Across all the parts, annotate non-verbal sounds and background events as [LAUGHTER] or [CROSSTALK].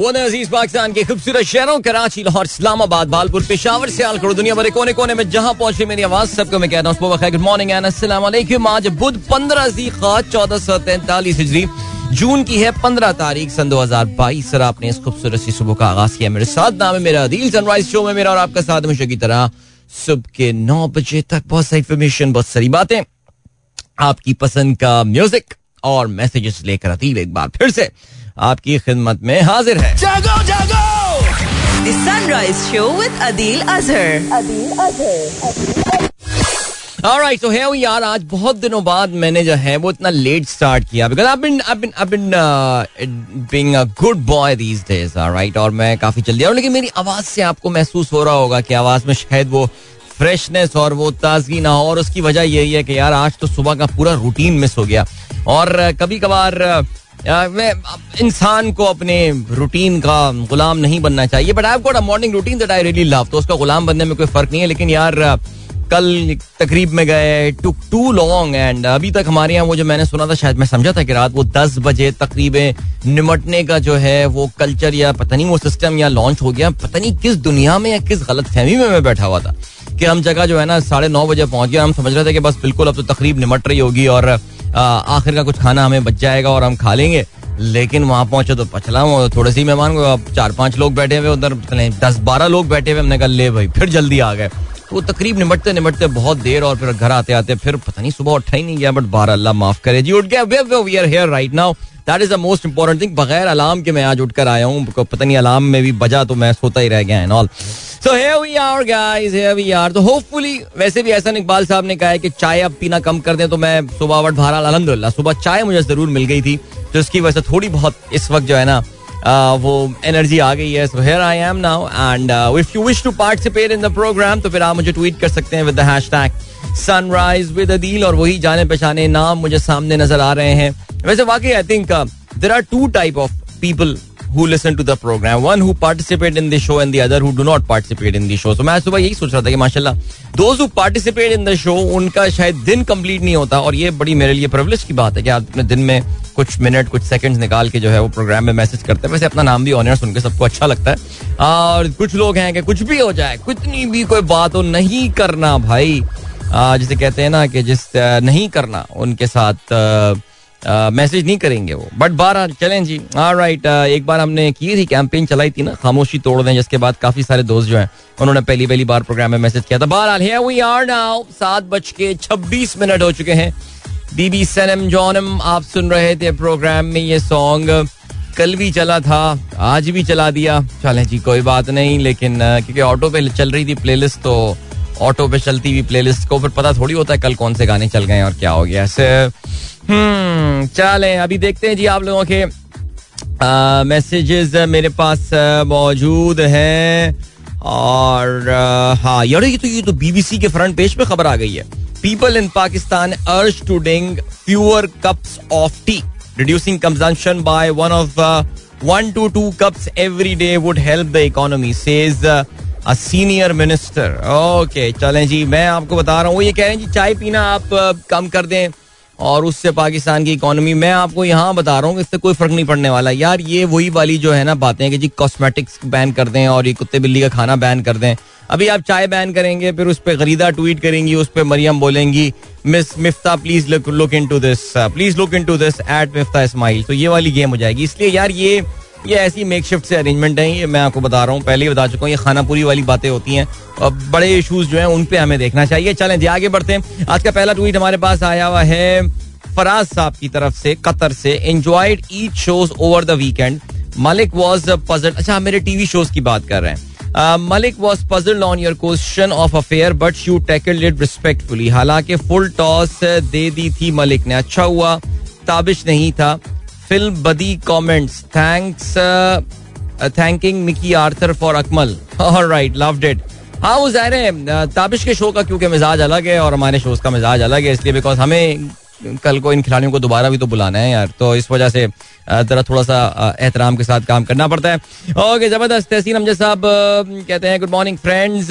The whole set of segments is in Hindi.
अज़ीज़ पाकिस्तान के खूबसूरत शहरों, कराची, लाहौर, इस्लामाबाद बालपुर पेशावर से करो दुनिया भरे कोने कोने में जहाँ पहुँचे मेरी आवाज़, सबको मैं कहता हूँ गुड मॉर्निंग एंड वालेकुम आज बुध पंद्रह जीखा चौदह सौ तैंतालीस हिजरी, जून की है पंद्रह तारीख, सन दो हज़ार बाईस। सर, आपने इस खूबसूरत सी सुबह का आगाज़ किया। मेरे साथ नाम है मेरा अदील सनराइज शो में मेरा और आपका साथ हमेशा की तरह सुबह के नौ बजे तक बहुत सारी इन्फॉर्मेशन बहुत सारी बातें, आपकी पसंद का म्यूज़िक और मैसेजेस लेकर अदील एक बार फिर से। आपकी खिदमत में हाजिर है जागो जागो The Sunrise Show with Adil Azhar. Adil Azhar. Alright, so here we are. आज बहुत दिनों बाद मैंने जो है वो इतना लेट स्टार्ट किया because I've been I've been I've been uh, being a good boy these days, alright? और मैं काफ़ी जल्दी आऊँ लेकिन मेरी आवाज़ से आपको महसूस हो रहा होगा कि आवाज़ में शायद वो फ्रेशनेस और वो ताजगी ना हो और उसकी वजह यही है कि यार आज तो सुबह का पूरा रूटीन मिस हो गया और कभी कभार इंसान को अपने रूटीन का गुलाम नहीं बनना चाहिए but I got morning routine that I really love तो उसका गुलाम बनने में कोई फ़र्क नहीं है, लेकिन यार, कल तकरीब में गए टू टू लॉन्ग एंड अभी तक हमारे यहाँ वो जो मैंने सुना था, शायद मैं समझा था कि रात वो दस बजे तकरीबें निमटने का जो है, वो कल्चर या पता नहीं वो सिस्टम या लॉन्च हो गया। पता नहीं किस दुनिया में या किस गलत फहमी में मैं बैठा हुआ था, कि हम जगह जो है ना साढ़े नौ बजे पहुँच गए हम समझ रहे थे कि बस बिल्कुल अब तो तकरीब निमट रही होगी और आखिर का कुछ खाना हमें बच जाएगा और हम खा लेंगे। लेकिन वहाँ पहुँचे तो पछला हुआ थोड़े सी मेहमान को। अब चार पाँच लोग बैठे हुए, उधर दस बारह लोग बैठे हुए, हमने कहा, ले भाई, फिर जल्दी आ गए। तो तकरीब निमटते निमटते बहुत देर और फिर घर आते आते फिर पता नहीं सुबह उठा ही नहीं गया, बट बारह, अल्लाह माफ़ करे जी, उठ गया, we are here right now that is the most important thing बगैर अलार्म के मैं आज उठकर आया हूँ। पता नहीं अलार्म में भी बजा तो मैं सोता ही रह गया and all so here we are guys here we are तो होपफुली वैसे भी ऐसा इकबाल साहब ने कहा है कि चाय अब पीना कम कर दें तो मैं सुबह वट बहरहाल अलहमदुल्ला सुबह चाय मुझे ज़रूर मिल गई थी। जिसकी वजह से थोड़ी बहुत इस वक्त जो है ना वो एनर्जी आ गई है so I am now and if you wish to participate in the program तो फिर आप मुझे ट्वीट कर सकते हैं with the hashtag sunrise with Adeel और वही जाने पहचाने नाम मुझे सामने नज़र आ रहे हैं। वैसे वाकई I think there are two type of people who listen to the program. One who participate in the show and the other who do not participate in the show. So, मैं सुबह यही सोच रहा था कि माशाल्लाह, those who participate in the show, उनका शायद दिन कंप्लीट नहीं होता और ये बड़ी मेरे लिए प्रिविलेज की बात है कि आप अपने दिन में कुछ मिनट कुछ सेकंड्स निकाल के जो है वो प्रोग्राम में मैसेज करते हैं। वैसे अपना नाम भी ऑनर सुन के सबको अच्छा लगता है। और कुछ लोग हैं कि कुछ भी हो जाए, कितनी भी कोई बात हो, नहीं करना भाई। जिसे कहते हैं ना कि जिस नहीं करना, उनके साथ मैसेज नहीं करेंगे वो। बट बारह चलें जी। राइट एक बार हमने की थी कैंपेन चलाई थी ना, खामोशी तोड़ दें, जिसके बाद काफ़ी सारे दोस्त जो हैं, उन्होंने पहली पहली बार प्रोग्राम में मैसेज किया था। बहरहाल हियर वी आर नाउ सात बज के छब्बीस मिनट हो चुके हैं। बीबी सनम जॉनम आप सुन रहे थे प्रोग्राम में ये सॉन्ग कल भी चला था, आज भी चला दिया। चलें जी, कोई बात नहीं, लेकिन क्योंकि ऑटो पे चल रही थी प्लेलिस्ट तो ऑटो पे चलती हुई प्लेलिस्ट को फिर पता थोड़ी होता है कल कौन से गाने चल गए और क्या हो गया। ऐसे हम्म चलें अभी देखते हैं जी आप लोगों के मैसेजेस मेरे पास मौजूद हैं। और हाँ यार, ये तो ये तो बीबीसी के फ्रंट पेज पे खबर आ गई है। People in Pakistan urged to drink fewer cups of tea reducing consumption by one of one to two cups every day would help the economy says a senior minister okay चलें जी, मैं आपको बता रहा हूँ ये कह रहे हैं जी, चाय पीना आप कम कर दें। और उससे पाकिस्तान की इकोनॉमी, मैं आपको यहाँ बता रहा हूँ इससे कोई फ़र्क नहीं पड़ने वाला। यार, ये वही वाली जो है ना बातें कि जी कॉस्मेटिक्स बैन कर दें और ये कुत्ते बिल्ली का खाना बैन कर दें। अभी आप चाय बैन करेंगे, फिर उस पर गरीदा ट्वीट करेंगी, उस पर मरियम बोलेंगी, miss Miftah please look into this please look into this at Miftah Ismail. तो ये वाली गेम हो जाएगी। इसलिए यार ये ये ऐसी मेक शिफ्ट से अरेंजमेंट है, ये मैं आपको बता रहा हूँ। पहले ही बता चुका हूँ, ये खाना पूरी वाली बातें होती हैं। और बड़े इशूज जो हैं, उन पे हमें देखना चाहिए। चलें जी, आगे बढ़ते हैं। आज का पहला ट्वीट हमारे पास आया हुआ है फराज साहब की तरफ़ से, कतर से। Enjoyed each shows over the weekend Malik was puzzle अच्छा मेरे टीवी शोज़ की बात कर रहे हैं। Malik was puzzled on your question of affair but you tackled it respectfully हालाँकि फुल टॉस दे दी थी मलिक ने। अच्छा हुआ, ताबिश नहीं था। फ़िल्म बदी comments thanks thanking Mickey Arthur for Akmal right loved it हाँ वो ज़ाहिर है ताबिश के शो का क्योंकि मिजाज अलग है और हमारे शोज़ का मिजाज अलग है, इसलिए बिकॉज़ हमें कल को इन खिलाड़ियों को दोबारा भी तो बुलाना है यार। तो इस वजह से जरा थोड़ा सा एहतराम के साथ काम करना पड़ता है। ओके, ज़बरदस्त, तहसीन अमजद साहब कहते हैं गुड मॉर्निंग फ्रेंड्स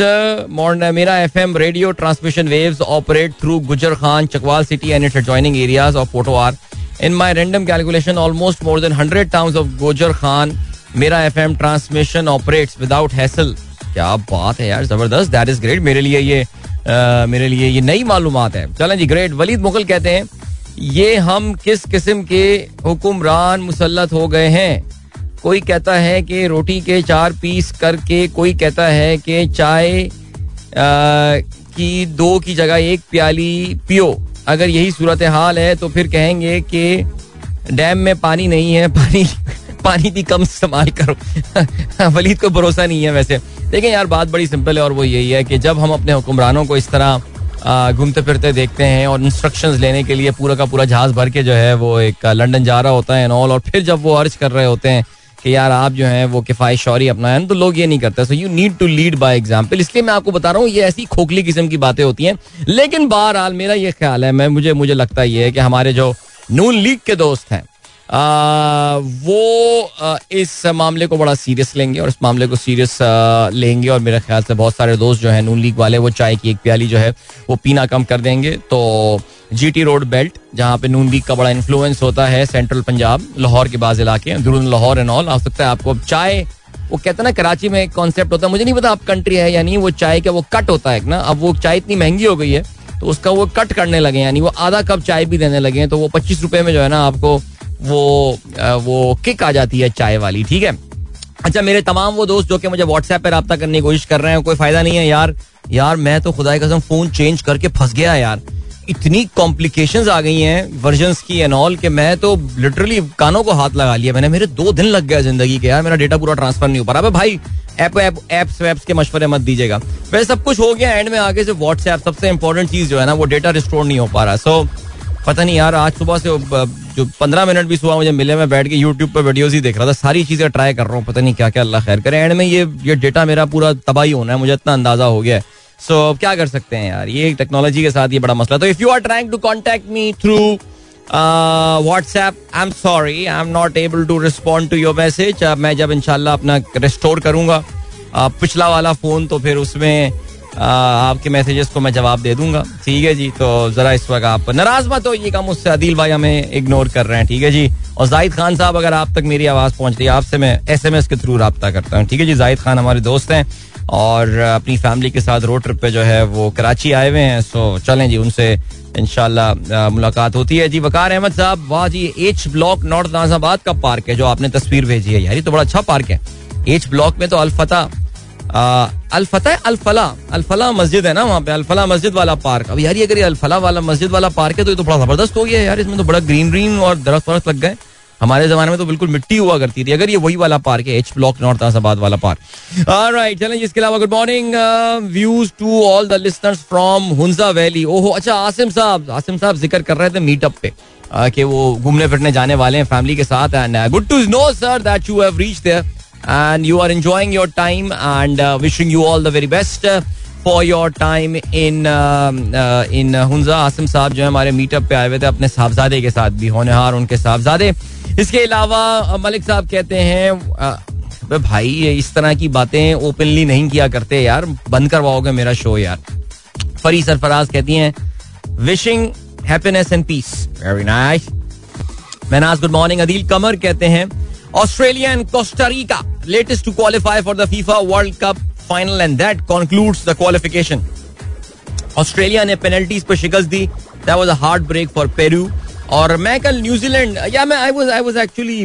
मॉर्न मेरा FM radio transmission waves operate through Gujar Khan, Chakwal city and its adjoining areas of Potohar In my random calculation, almost more than 100 towns of Gojar Khan मेरा F M transmission operates without hassle क्या बात है यार ज़बरदस्त। दैट इज़ ग्रेट मेरे लिए ये आ, मेरे लिए ये नई मालूम है। चलें जी ग्रेट वलीद मुगल कहते हैं ये हम किस किस्म के हुक्मरान मुसलत हो गए हैं? कोई कहता है कि रोटी के चार पीस करके कोई कहता है कि चाय की दो की जगह एक प्याली पियो। अगर यही सूरत हाल है तो फिर कहेंगे कि डैम में पानी नहीं है, पानी पानी भी कम इस्तेमाल करो। [LAUGHS] वलीद को भरोसा नहीं है वैसे। देखें यार, बात बड़ी सिंपल है और वो यही है कि जब हम अपने हुक्मरानों को इस तरह घूमते फिरते देखते हैं और इंस्ट्रक्शंस लेने के लिए पूरा का पूरा जहाज़ भर के जो है वो एक, लंदन जा रहा होता है एंड और फिर जब वो अर्ज़ कर रहे होते हैं कि यार आप जो है वो किफायत शौरी अपना है तो लोग ये नहीं करते। So you need to lead by example इसलिए मैं आपको बता रहा हूँ, ये ऐसी खोखली किस्म की बातें होती हैं। लेकिन बहरहाल मेरा ये ख्याल है, मैं मुझे मुझे लगता ये है कि हमारे जो नून लीग के दोस्त हैं वो इस मामले को बड़ा सीरियस लेंगे और इस मामले को सीरियस लेंगे और मेरे ख्याल से बहुत सारे दोस्त जो हैं, नून लीग वाले, वो चाय की एक प्याली जो है, वो पीना कम कर देंगे। तो जीटी रोड बेल्ट जहाँ पे नून लीग का बड़ा इन्फ्लुएंस होता है सेंट्रल पंजाब लाहौर के बाद इलाके, दुरुन लाहौर एंड ऑल आ सकता है आपको अब चाय, वो कहते हैं ना, कराची में एक कॉन्सेप्ट होता है। मुझे नहीं पता आप कंट्री है यानी वो चाय का वो कट होता है ना? अब वो चाय इतनी महँगी हो गई है तो उसका वो कट करने लगे यानी वो आधा कप चाय भी देने लगे हैं तो वो पच्चीस रुपए में जो है ना आपको वो वो किक आ जाती है चाय वाली, ठीक है? अच्छा मेरे तमाम वो दोस्त जो कि मुझे व्हाट्सएप पे रब्ता करने की कोशिश कर रहे हैं, कोई फ़ायदा नहीं है यार। यार, मैं तो खुदा कसम फ़ोन चेंज करके फंस गया यार। इतनी कॉम्प्लिकेशंस आ गई हैं वर्जन की एंड ऑल के मैं तो लिटरली कानों को हाथ लगा लिया। मैंने, मेरे दो दिन लग गया ज़िंदगी के यार, मेरा डेटा पूरा ट्रांसफ़र नहीं हो पा रहा। भाई ऐप ऐप एप्स वैप्स के मशवरे मत दीजिएगा। वैसे सब कुछ हो गया एंड में आगे से व्हाट्सएप सबसे इंपॉर्टेंट चीज़ जो है ना, वो डेटा रिस्टोर नहीं हो पा रहा। सो पता नहीं यार आज सुबह से जो पंद्रह मिनट भी सुबह मुझे मिले मैं बैठ के यूट्यूब पर वीडियोज़ ही देख रहा था सारी चीज़ें ट्राई कर रहा हूँ पता नहीं क्या क्या अल्लाह खैर करे। एंड में ये ये डेटा मेरा पूरा तबाही होना है मुझे इतना अंदाज़ा हो गया है। सो so, क्या कर सकते हैं यार ये टेक्नोलॉजी के साथ ये बड़ा मसला तो if you are trying to contact me through WhatsApp I am sorry I am not able to respond to your message मैं जब इंशाल्लाह अपना रिस्टोर करूँगा uh, पिछला वाला फ़ोन तो फिर उसमें आपके मैसेजेस को मैं जवाब दे दूँगा। ठीक है जी तो जरा इस वक्त आप नाराज़ मत हो काम मुझसे अदील भाई हमें इग्नोर कर रहे हैं, ठीक है जी? और जाहिद खान साहब, अगर आप तक मेरी आवाज़ पहुँच रही है, आपसे मैं एस एम एस के थ्रू रहा करता हूँ, ठीक है जी? जाहिद खान हमारे दोस्त हैं और अपनी फैमिली के साथ रोड ट्रिप पे जो है वो कराची आए हुए हैं सो चलें जी, उनसे इनशाला मुलाकात होती है जी। वकार अहमद साहब, वाह जी एच ब्लॉक नॉर्थ नाजाबाद का पार्क है, जो आपने तस्वीर भेजी है यार, ये तो बड़ा अच्छा पार्क है। एच ब्लॉक में तो अल्फता अल्फता अलफला। अलफला मस्जिद है ना वहाँ पे। अलफला मस्जिद वाला पार्क। अब यार ये अगर ये अल्फला वाला मस्जिद वाला पार्क है तो ये तो बड़ा ज़बरदस्त हो गया यार। इसमें तो बड़ा ग्रीन ग्रीन और दरख्त वरख्त लग गए। हमारे जमाने में तो बिल्कुल मिट्टी हुआ करती थी। अगर ये वही वाला पार्क है एच ब्लॉक नॉर्थ आसाबाद वाला पार्क। राइट चलें इसके अलावा good morning views to all the listeners from Hunza valley ओहो अच्छा आसिम साहब। आसिम साहब ज़िक्र कर रहे थे मीटअप पे कि वो घूमने फिरने जाने वाले हैं फैमिली के साथ। And good to know sir that you have reached there and you are enjoying your time and wishing you all the very best for your time in in Hunza Asim sahab जो है हमारे मीटअप पे आए हुए थे अपने साहबजादे के साथ भी होनहार उनके साहबजादे इसके अलावा मलिक साहब कहते हैं भाई इस तरह की बातें ओपनली नहीं किया करते यार बंद करवाओगे मेरा शो यार फरी सरफराज कहती हैं wishing happiness and peace very nice Mahnaz good morning Adeel Qamar कहते हैं Australia and Costa Rica latest to qualify for the FIFA World Cup final and that concludes the qualification Australia ने पेनल्टीज पर शिकस्त दी that was a hard break for Peru और मैं कल न्यूजीलैंड या मैं I was I was actually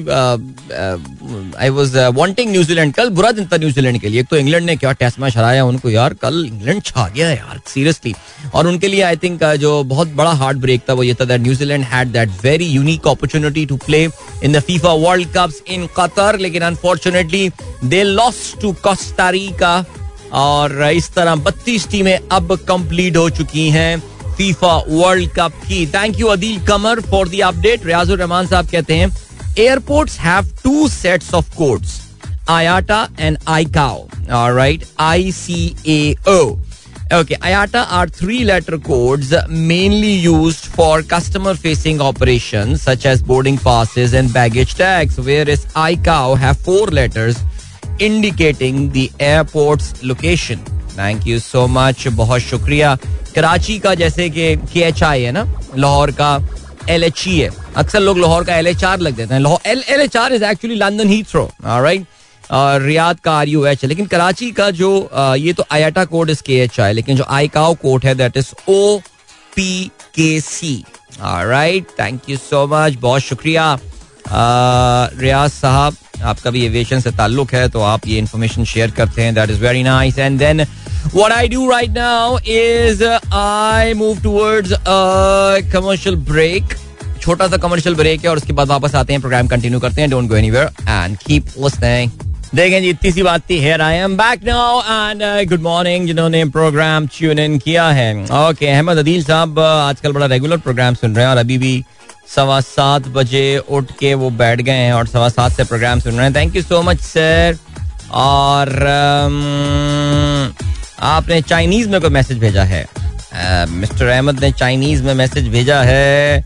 I was wanting New Zealand कल बुरा दिन था न्यूजीलैंड के लिए। तो इंग्लैंड ने क्या टेस्ट मैच हराया उनको यार। कल इंग्लैंड छा गया यार सीरियसली और उनके लिए आई थिंक uh, जो बहुत बड़ा हार्ट ब्रेक था वो ये था that New Zealand had that very unique opportunity to play in the FIFA World Cups in Qatar लेकिन unfortunately they lost to Costa Rica और इस तरह बत्तीस टीमें अब कंप्लीट हो चुकी हैं। फीफा वर्ल्ड कप की thank you Adeel Qamar for the update Riazur Rehman sahab कहते हैं airports have two sets of codes IATA and ICAO right I C A O Okay, IATA are three letter codes mainly used for customer facing operations such as boarding passes and baggage tags, whereas ICAO have four letters indicating the airport's location. Thank you so much. बहुत शुक्रिया कराची का जैसे कि के एच आई है ना, लाहौर का एल एच ई है। अक्सर लोग लाहौर का एल एच आर लग देते हैं। L H R is actually London Heathrow right और रियाद का आर यू एच है। लेकिन कराची का जो ये तो IATA code is K H I लेकिन जो आईकाओ कोड है that is O P K C right thank you so much बहुत शुक्रिया। रियाज साहब आपका भी एविएशन से ताल्लुक है तो आप ये इन्फॉर्मेशन शेयर करते हैं। That is very nice and then What I do right now is uh, I move towards a commercial break. छोटा सा कमर्शियल ब्रेक है और उसके बाद वापस आते हैं प्रोग्राम कंटिन्यू करते हैं। Don't go anywhere and keep listening देखें जी इतनी सी बात थी। Here I am back now and good morning जिन्होंने प्रोग्राम ट्यून इन किया है। ओके अहमद अदील साहब आजकल बड़ा रेगुलर प्रोग्राम सुन रहे हैं और अभी भी सवा सात बजे उठ के वो बैठ गए हैं और सवा सात से प्रोग्राम सुन रहे हैं। Thank you so much sir और um, आपने चाइनीज़ में कोई मैसेज भेजा है? मिस्टर अहमद ने चाइनीज़ में मैसेज भेजा है।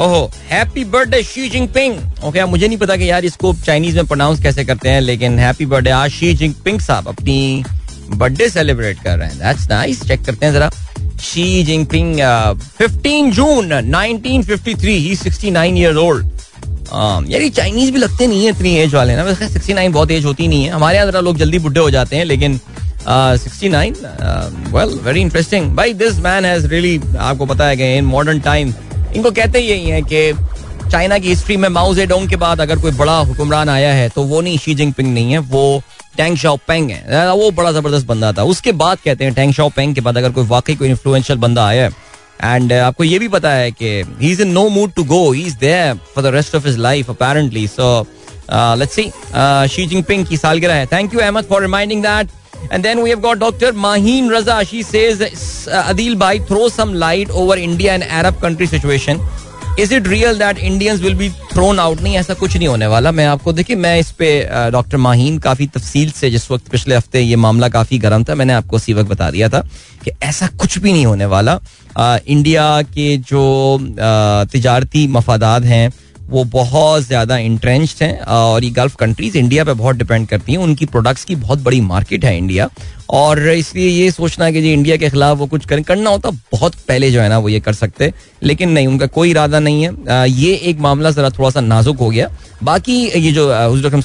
ओहो happy birthday Xi Jinping okay मुझे नहीं पता कि यार इसको चाइनीज़ में प्रोनाउंस कैसे करते हैं लेकिन हैप्पी बर्थडे आज शी जिनपिंग साहब अपनी बर्थडे सेलिब्रेट कर रहे हैं। दैट्स नाइस चेक करते हैं जरा। शी जिनपिंग 15 जून 1953 ही 69 ईयर ओल्ड यार ये चाइनीज़ भी लगते नहीं है इतनी एज वाले ना। वैसे 69 बहुत एज होती नहीं है। हमारे यहाँ जरा लोग जल्दी बुढ़े हो जाते हैं, लेकिन sixty nine well very interesting भाई दिस मैन हैज़ रियली आपको पता है कि इन मॉडर्न टाइम इनको कहते यही है कि चाइना की हिस्ट्री में माओ जेडोंग के बाद अगर कोई बड़ा हुक्मरान आया है तो वो नहीं शी जिनपिंग नहीं है, वो टैंग शाओ पेंग है वो बड़ा ज़बरदस्त बंदा था उसके बाद कहते हैं टैंग शाओ पेंग के बाद अगर कोई वाकई कोई इन्फ्लुएंशियल बंदा आया है एंड आपको ये भी पता है कि he is in no mood to go he is there for the rest of his life apparently so let's see Xi Jinping की सालगिरह है thank you Ahmed for reminding that And then we have got Dr. Maheen Raza. She says, Adil Bhai, throw some light over India and Arab country situation. Is it real that Indians will be thrown out नहीं, ऐसा कुछ नहीं होने वाला। मैं आपको देखिए, मैं इस पे डॉक्टर माहीन काफ़ी तफसील से जिस वक्त पिछले हफ़्ते ये मामला काफ़ी गर्म था, मैंने आपको उसी वक्त बता दिया था कि ऐसा कुछ भी नहीं होने वाला। इंडिया के जो तजारती मफादात हैं, वो बहुत ज़्यादा इंट्रेंच्ड हैं, और ये गल्फ कंट्रीज़ इंडिया पे बहुत डिपेंड करती हैं। उनकी प्रोडक्ट्स की बहुत बड़ी मार्केट है इंडिया और इसलिए ये सोचना कि जी इंडिया के खिलाफ वो कुछ करें। करना होता बहुत पहले जो है ना वो ये कर सकते लेकिन नहीं उनका कोई इरादा नहीं है। आ, ये एक मामला जरा थोड़ा सा नाजुक हो गया। बाकी ये जो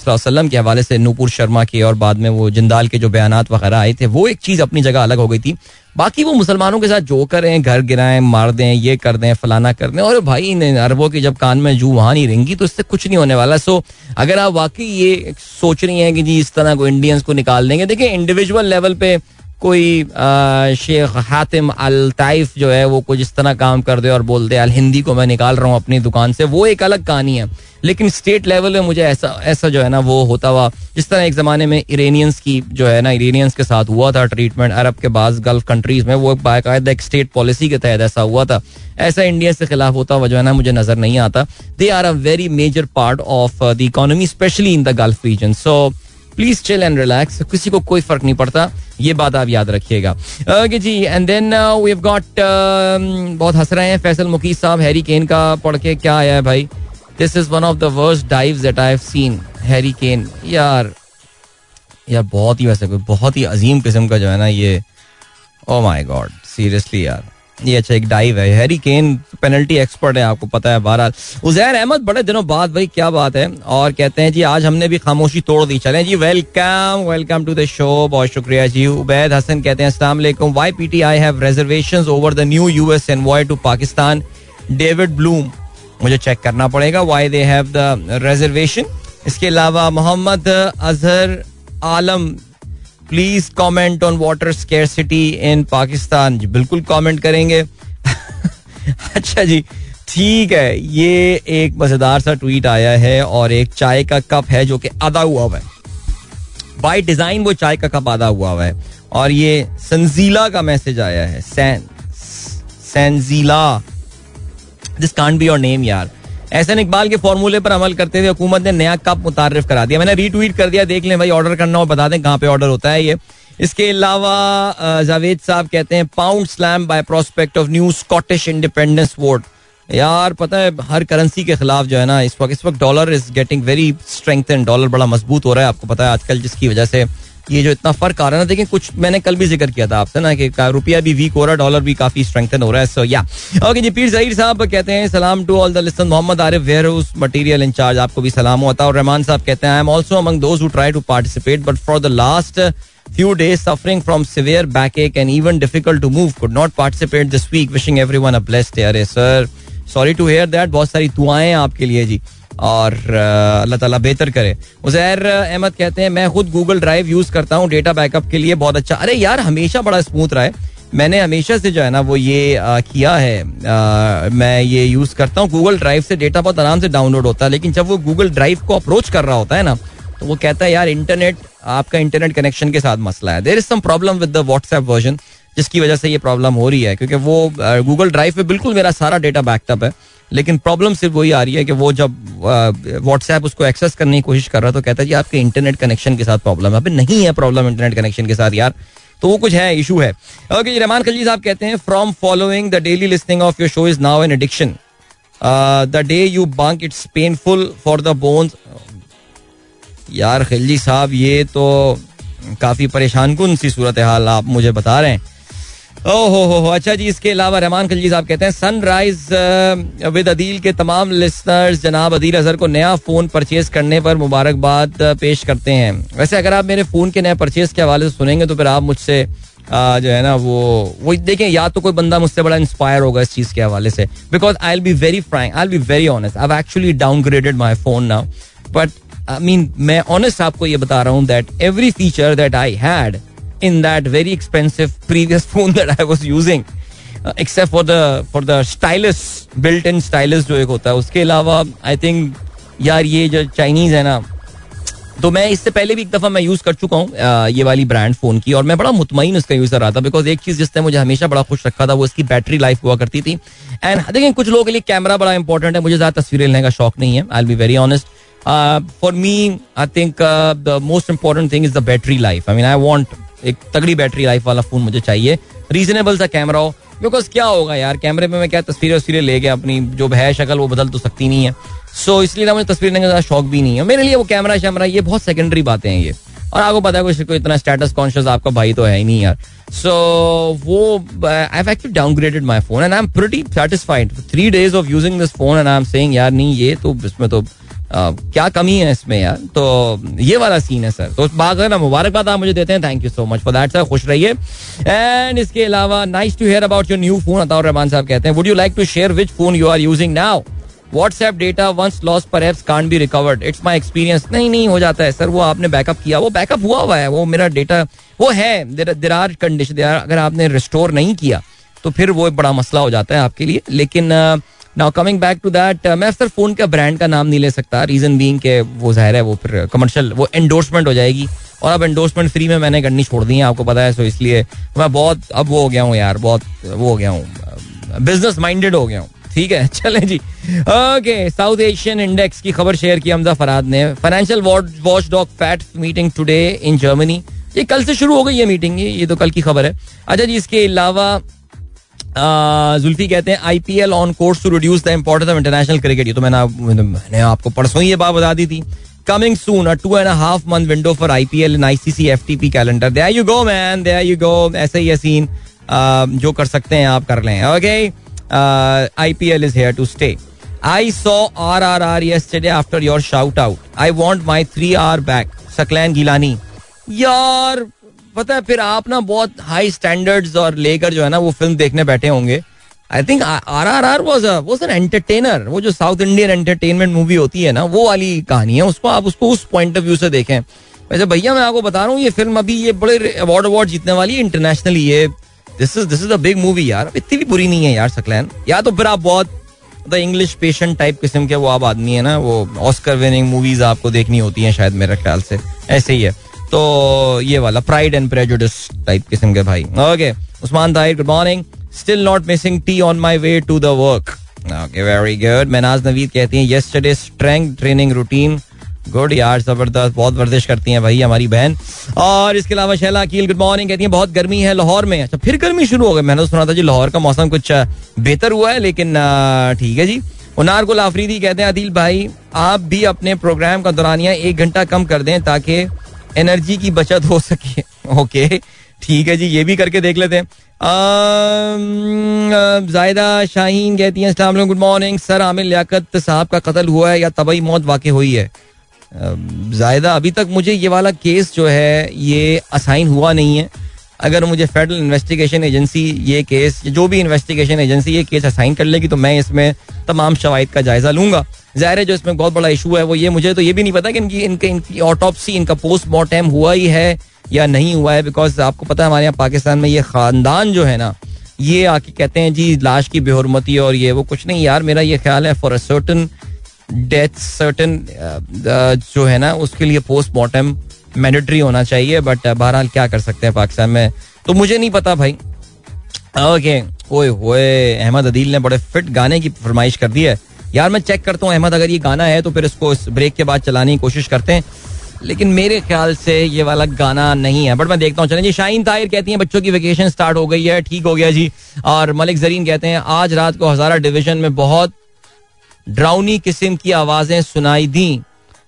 वसल्लम के हवाले से नूपुर शर्मा के और बाद में वो जिंदाल के जो बयान वगैरह आए थे वो एक चीज़ अपनी जगह अलग हो गई थी। बाकी वो मुसलमानों के साथ जो करें घर गिराएँ मार दें ये कर दें फलाना कर दें और भाई इन अरबों की जब कान में जू वहाँ नहीं रहेंगी तो इससे कुछ नहीं होने वाला। सो अगर आप वाकई ये सोच रही हैं कि जी इस तरह को इंडियंस को निकाल देंगे देखिए इंडिविजुअल लेवल पे कोई शेख हातिम अल ताइफ जो है, वो कुछ इस तरह काम कर दे और बोल दे, अल हिंदी को मैं निकाल रहा हूँ अपनी दुकान से। वो एक अलग कहानी है। लेकिन स्टेट लेवल में मुझे ऐसा ऐसा जो है ना, वो होता हुआ जिस तरह एक जमाने में इरेनियंस की जो है ना, इरेनियंस के साथ हुआ था ट्रीटमेंट। अरब के बाद गल्फ कंट्रीज़ में वो बाकायदा एक स्टेट पॉलिसी के तहत ऐसा हुआ था। ऐसा इंडिया से खिलाफ होता हुआ जो है ना, मुझे नज़र नहीं आता। They are a very major part of the economy especially in the Gulf region so please chill and relax किसी को कोई फ़र्क नहीं पड़ता। ये बात आप याद रखिएगा। Okay ji and then we have got बहुत हंस रहे हैं फैसल मुकीस साहब। हैरी केन का पढ़ के क्या आया है भाई? This is one of the worst dives that I have seen Harry Kane यार यार, बहुत ही वैसे, बहुत ही अजीम किस्म का जो है ना ये। ओ माय गॉड सीरियसली यार। ये अच्छा एक डाइव है। हैरी केन पेनल्टी एक्सपर्ट है, आपको पता है बहरहाल। उजैर अहमद, बड़े दिनों बाद भाई, क्या बात है। और कहते हैं जी, आज हमने भी खामोशी तोड़ दी। चले जी welcome welcome to the show बहुत शुक्रिया जी। उबैद हसन कहते हैं वालेकुम। Y P T I have reservations over the new US envoy to Pakistan David Blome मुझे चेक करना पड़ेगा why they have the reservation इसके अलावा Mohammad Azhar Alam please comment on water scarcity in Pakistan बिल्कुल कमेंट करेंगे। [LAUGHS] अच्छा जी, ठीक है, ये एक मज़ेदार सा ट्वीट आया है और एक चाय का कप है जो कि आधा हुआ हुआ है। बाई डिज़ाइन वो चाय का कप आधा हुआ हुआ है। और ये संजीला का मैसेज आया है। सैन Sanjila this can't be your name यार। एहसन इकबाल के फॉर्मूले पर अमल करते हुए हुकूमत ने नया कप मुतारफ करा दिया। मैंने रीट्वीट कर दिया, देख लें भाई ऑर्डर करना हो बता दें कहाँ पे ऑर्डर होता है ये। इसके अलावा जावेद साहब कहते हैं pound slam by prospect of new Scottish independence vote यार, पता है, हर करेंसी के खिलाफ जो है ना, इस वक्त इस वक्त dollar is getting very strength dollar बड़ा मज़बूत हो रहा है, आपको पता है, आजकल जिसकी वजह से ये जो इतना फ़र्क आ रहा है ना, देखिए, कुछ मैंने कल भी ज़िक्र किया था आपसे ना कि रुपया भी वीक हो रहा है डॉलर भी काफ़ी स्ट्रेंथन हो रहा है सो या ओके जी, पीर जहीर साहब कहते हैं, सलाम to all the listen Mohammad Arif warehouse material incharge आपको भी सलाम होता है। और रहमान साहब कहते हैं I am also among those who try to participate but for the last few days suffering from severe backache and even difficult to move, could not participate this week. Wishing everyone a blessed day. अरे sir sorry to hear that बहुत सारी दुआएँ आपके लिए जी। और अल्लाह ताला बेहतर करे। उजैर अहमद कहते हैं मैं खुद गूगल ड्राइव यूज़ करता हूँ डेटा बैकअप के लिए बहुत अच्छा। अरे यार हमेशा बड़ा स्मूथ रहा है। मैंने हमेशा से जो है ना वो ये आ, किया है। आ, मैं ये यूज़ करता हूँ। गूगल ड्राइव से डेटा बहुत आराम से डाउनलोड होता है लेकिन जब वो गूगल ड्राइव को अप्रोच कर रहा होता है ना तो वो कहता है यार इंटरनेट आपका इंटरनेट कनेक्शन के साथ मसला है। There is some problem with the WhatsApp version जिसकी वजह से ये प्रॉब्लम हो रही है क्योंकि वो गूगल ड्राइव पे बिल्कुल मेरा सारा डेटा बैकअप है। लेकिन प्रॉब्लम सिर्फ़ वही आ रही है कि वो जब व्हाट्सएप उसको एक्सेस करने की कोशिश कर रहा तो कहता है, जी, आपके इंटरनेट कनेक्शन के साथ प्रॉब्लम है। अभी नहीं है प्रॉब्लम इंटरनेट कनेक्शन के साथ यार। तो वो कुछ है इशू है। ओके जी रहमान खलजी साहब कहते हैं from following the daily listening of your show is now an addiction the day you bunk it's painful for the bones यार खिलजी साहब, ये तो काफ़ी परेशान कन सी सूरत हाल आप मुझे बता रहे हैं। ओहो, हो हो। अच्छा जी, इसके अलावा रहमान खलजी साहब कहते हैं सनराइज विद अदील के तमाम लिसनर्स जनाब अदील अजहर को नया फ़ोन परचेज करने पर मुबारकबाद पेश करते हैं। वैसे अगर आप मेरे फ़ोन के नए परचेज के हवाले से सुनेंगे तो फिर आप मुझसे जो है ना, वो वो देखें, या तो कोई बंदा मुझसे बड़ा इंस्पायर होगा इस चीज़ के हवाले से। Because I'll be very frank I'll be very honest I actually downgraded my phone now but I mean मैं ऑनेस्ट आपको ये बता रहा हूँ that every feature that I had in that very expensive previous phone that I was using except for the for the stylus built in stylus जो एक होता है, उसके अलावा आई थिंक यार ये जो चाइनीज़ है ना तो मैं इससे पहले भी एक दफ़ा मैं यूज़ कर चुका हूँ ये वाली ब्रांड फ़ोन की, और मैं बड़ा मुतमिन उसका यूज़र रहा था बिकॉज़ एक चीज़ जिसने मुझे हमेशा बड़ा खुश रखा था, वो इसकी बैटरी लाइफ हुआ करती थी। एंड देखिए, कुछ लोगों के लिए कैमरा बड़ा इंपॉर्टेंट है, मुझे ज़्यादा तस्वीरें लेने का शौक नहीं है I be very honest for me I think the most important thing is the battery life I mean I want एक तगड़ी बैटरी लाइफ वाला फ़ोन मुझे चाहिए। रीजनेबल सा कैमरा हो। बिकॉज़ क्या होगा यार कैमरे में मैं क्या तस्वीरें वस्वीरें ले गया अपनी जो है शक्ल वो बदल तो सकती नहीं है। सो so, इसलिए ना मुझे तस्वीर लेने का शौक भी नहीं है। मेरे लिए वो कैमरा शैमरा ये बहुत सेकेंडरी बातें हैं ये। और आपको पता है कोई कोई इतना स्टेटस कॉन्शियस आपका भाई तो है ही नहीं यार। सो so, वो I have actually downgraded my phone and I am pretty satisfied three days of using this phone and I am saying यार नहीं ये तो इसमें तो क्या कमी है इसमें यार? तो ये वाला सीन है सर तो है ना, मुबारकबाद आप मुझे देते हैं। Thank you so much for that sir खुश रहिए। एंड इसके अलावा nice to hear about your new phone Ataur Rehman sahab कहते हैं would you like to share which phone you are using now WhatsApp data once loss per apps can be recovered it's my experience नहीं नहीं, हो जाता है सर वो आपने बैकअप किया, वो बैकअप हुआ हुआ है, वो मेरा डेटा वो है। देर आर कंडीशन अगर आपने रिस्टोर नहीं किया तो फिर वो बड़ा मसला हो जाता है आपके लिए। लेकिन now coming back to that मैं सर फ़ोन का ब्रांड का नाम नहीं ले सकता। रीजन बीइंग के वो ज़ाहिर है, वो फिर कमर्शियल वो एंडोर्समेंट हो जाएगी। और अब एंडोर्समेंट फ्री में मैंने करनी छोड़ दी है, आपको पता है सो इसलिए मैं बहुत, अब वो हो गया हूँ यार, बहुत, वो हो गया हूँ बिज़नेस माइंडेड हो गया हूँ। ठीक है? [LAUGHS] चले जी। ओके साउथ एशियन इंडेक्स की खबर शेयर की हमजा फराद ने। Financial watchdog FATF meeting today in Germany ये कल से शुरू हो गई है मीटिंग ये तो कल की खबर है। अच्छा जी, इसके अलावा जुल्फी कहते हैं IPL on course to reduce the importance of international cricket ये तो मैंने मैंने आपको परसों ही ये बात बता दी थी। Coming soon a two and half month window for IPL in ICC FTP calendar there you go man there you go ऐसे ही सीन जो कर सकते हैं आप कर लें। Okay IPL is here to stay I saw R R R yesterday after your shout out I want my three R back Saqlain Gilani. यार पता है, फिर आप ना बहुत हाई स्टैंडर्ड्स और लेकर जो है ना, वो फ़िल्म देखने बैठे होंगे। I think R R R was was an entertainer वो जो साउथ इंडियन एंटरटेनमेंट मूवी होती है ना, वो वाली कहानी है। उसको आप उसको उस पॉइंट ऑफ़ व्यू से देखें। वैसे भैया, मैं आपको बता रहा हूँ, ये फ़िल्म अभी ये बड़े अवार्ड अवार्ड जीतने वाली है इंटरनेशनली ये। This is this is a big movie यार। इतनी भी बुरी नहीं है यार, सकलैन। या तो फिर आप बहुत द इंग्लिश पेशेंट टाइप किस्म के वो आप आदमी है ना, वो ऑस्कर विनिंग मूवीज़ आपको देखनी होती हैं शायद मेरे ख्याल से। ऐसे ही है। तो ये वाला प्राइड एंड प्रेजुडिस टाइप किस्म के भाई। Okay Usman Tahir good morning still not missing tea on my way to the work okay very good Mahnaz Naveed कहती हैं yesterday strength training routine good यार, ज़बरदस्त, बहुत वर्जिश करती हैं भाई, हमारी बहन। और इसके अलावा शैला अकील गुड मॉर्निंग कहती हैं, बहुत गर्मी है लाहौर में। अच्छा फिर गर्मी शुरू हो गई। मैंने तो सुना था जी, लाहौर का मौसम कुछ बेहतर हुआ है, लेकिन ठीक है जी। उनार गुल आफरीदी कहते हैं, अदिल भाई, आप भी अपने प्रोग्राम का दौरानिया एक घंटा कम कर दें ताकि एनर्जी की बचत हो सके। ओके, ठीक है जी, ये भी करके देख लेते हैं। जायदा शाहीन कहती हैं, अस्सलाम good morning. Sir, Aamir Liaquat sahab का कत्ल हुआ है या तबाही मौत वाकई हुई है? जायदा, अभी तक मुझे ये वाला केस जो है, ये असाइन हुआ नहीं है। अगर मुझे फेडरल इन्वेस्टिगेशन एजेंसी ये केस, जो भी इन्वेस्टिगेशन एजेंसी ये केस असाइन कर लेगी तो मैं इसमें तमाम शवाद का जायजा लूँगा। ज़ाहिर है जो इसमें बहुत बड़ा इशू है, वो ये मुझे तो ये भी नहीं पता कि इनकी, इनके, इनकी ऑटोपसी इनका पोस्टमार्टम हुआ ही है या नहीं हुआ है बिकॉज़ आपको पता है हमारे यहाँ पाकिस्तान में ये खानदान जो है ना, ये आके कहते हैं जी, लाश की बेहरमती और ये वो कुछ नहीं यार, मेरा ये ख्याल है for a certain death certain जो है ना, उसके लिए पोस्टमार्टम मैंडेटरी होना चाहिए बट बहरहाल क्या कर सकते हैं पाकिस्तान में? तो मुझे नहीं पता भाई। ओके ओए होए, अहमद अदील ने बड़े फिट गाने की फरमाइश कर दी है। यार, मैं चेक करता हूँ, अहमद, अगर ये गाना है तो फिर इसको इस ब्रेक के बाद चलाने की कोशिश करते हैं। लेकिन मेरे ख्याल से ये वाला गाना नहीं है। बट मैं देखता हूँ, चलें जी, शाहीन ताहिर कहती हैं, बच्चों की वेकेशन स्टार्ट हो गई है, ठीक हो गया जी। और मलिक जरीन कहते हैं, आज रात को हजारा डिवीज़न में बहुत ड्राउनी किस्म की आवाज़ें सुनाई दी।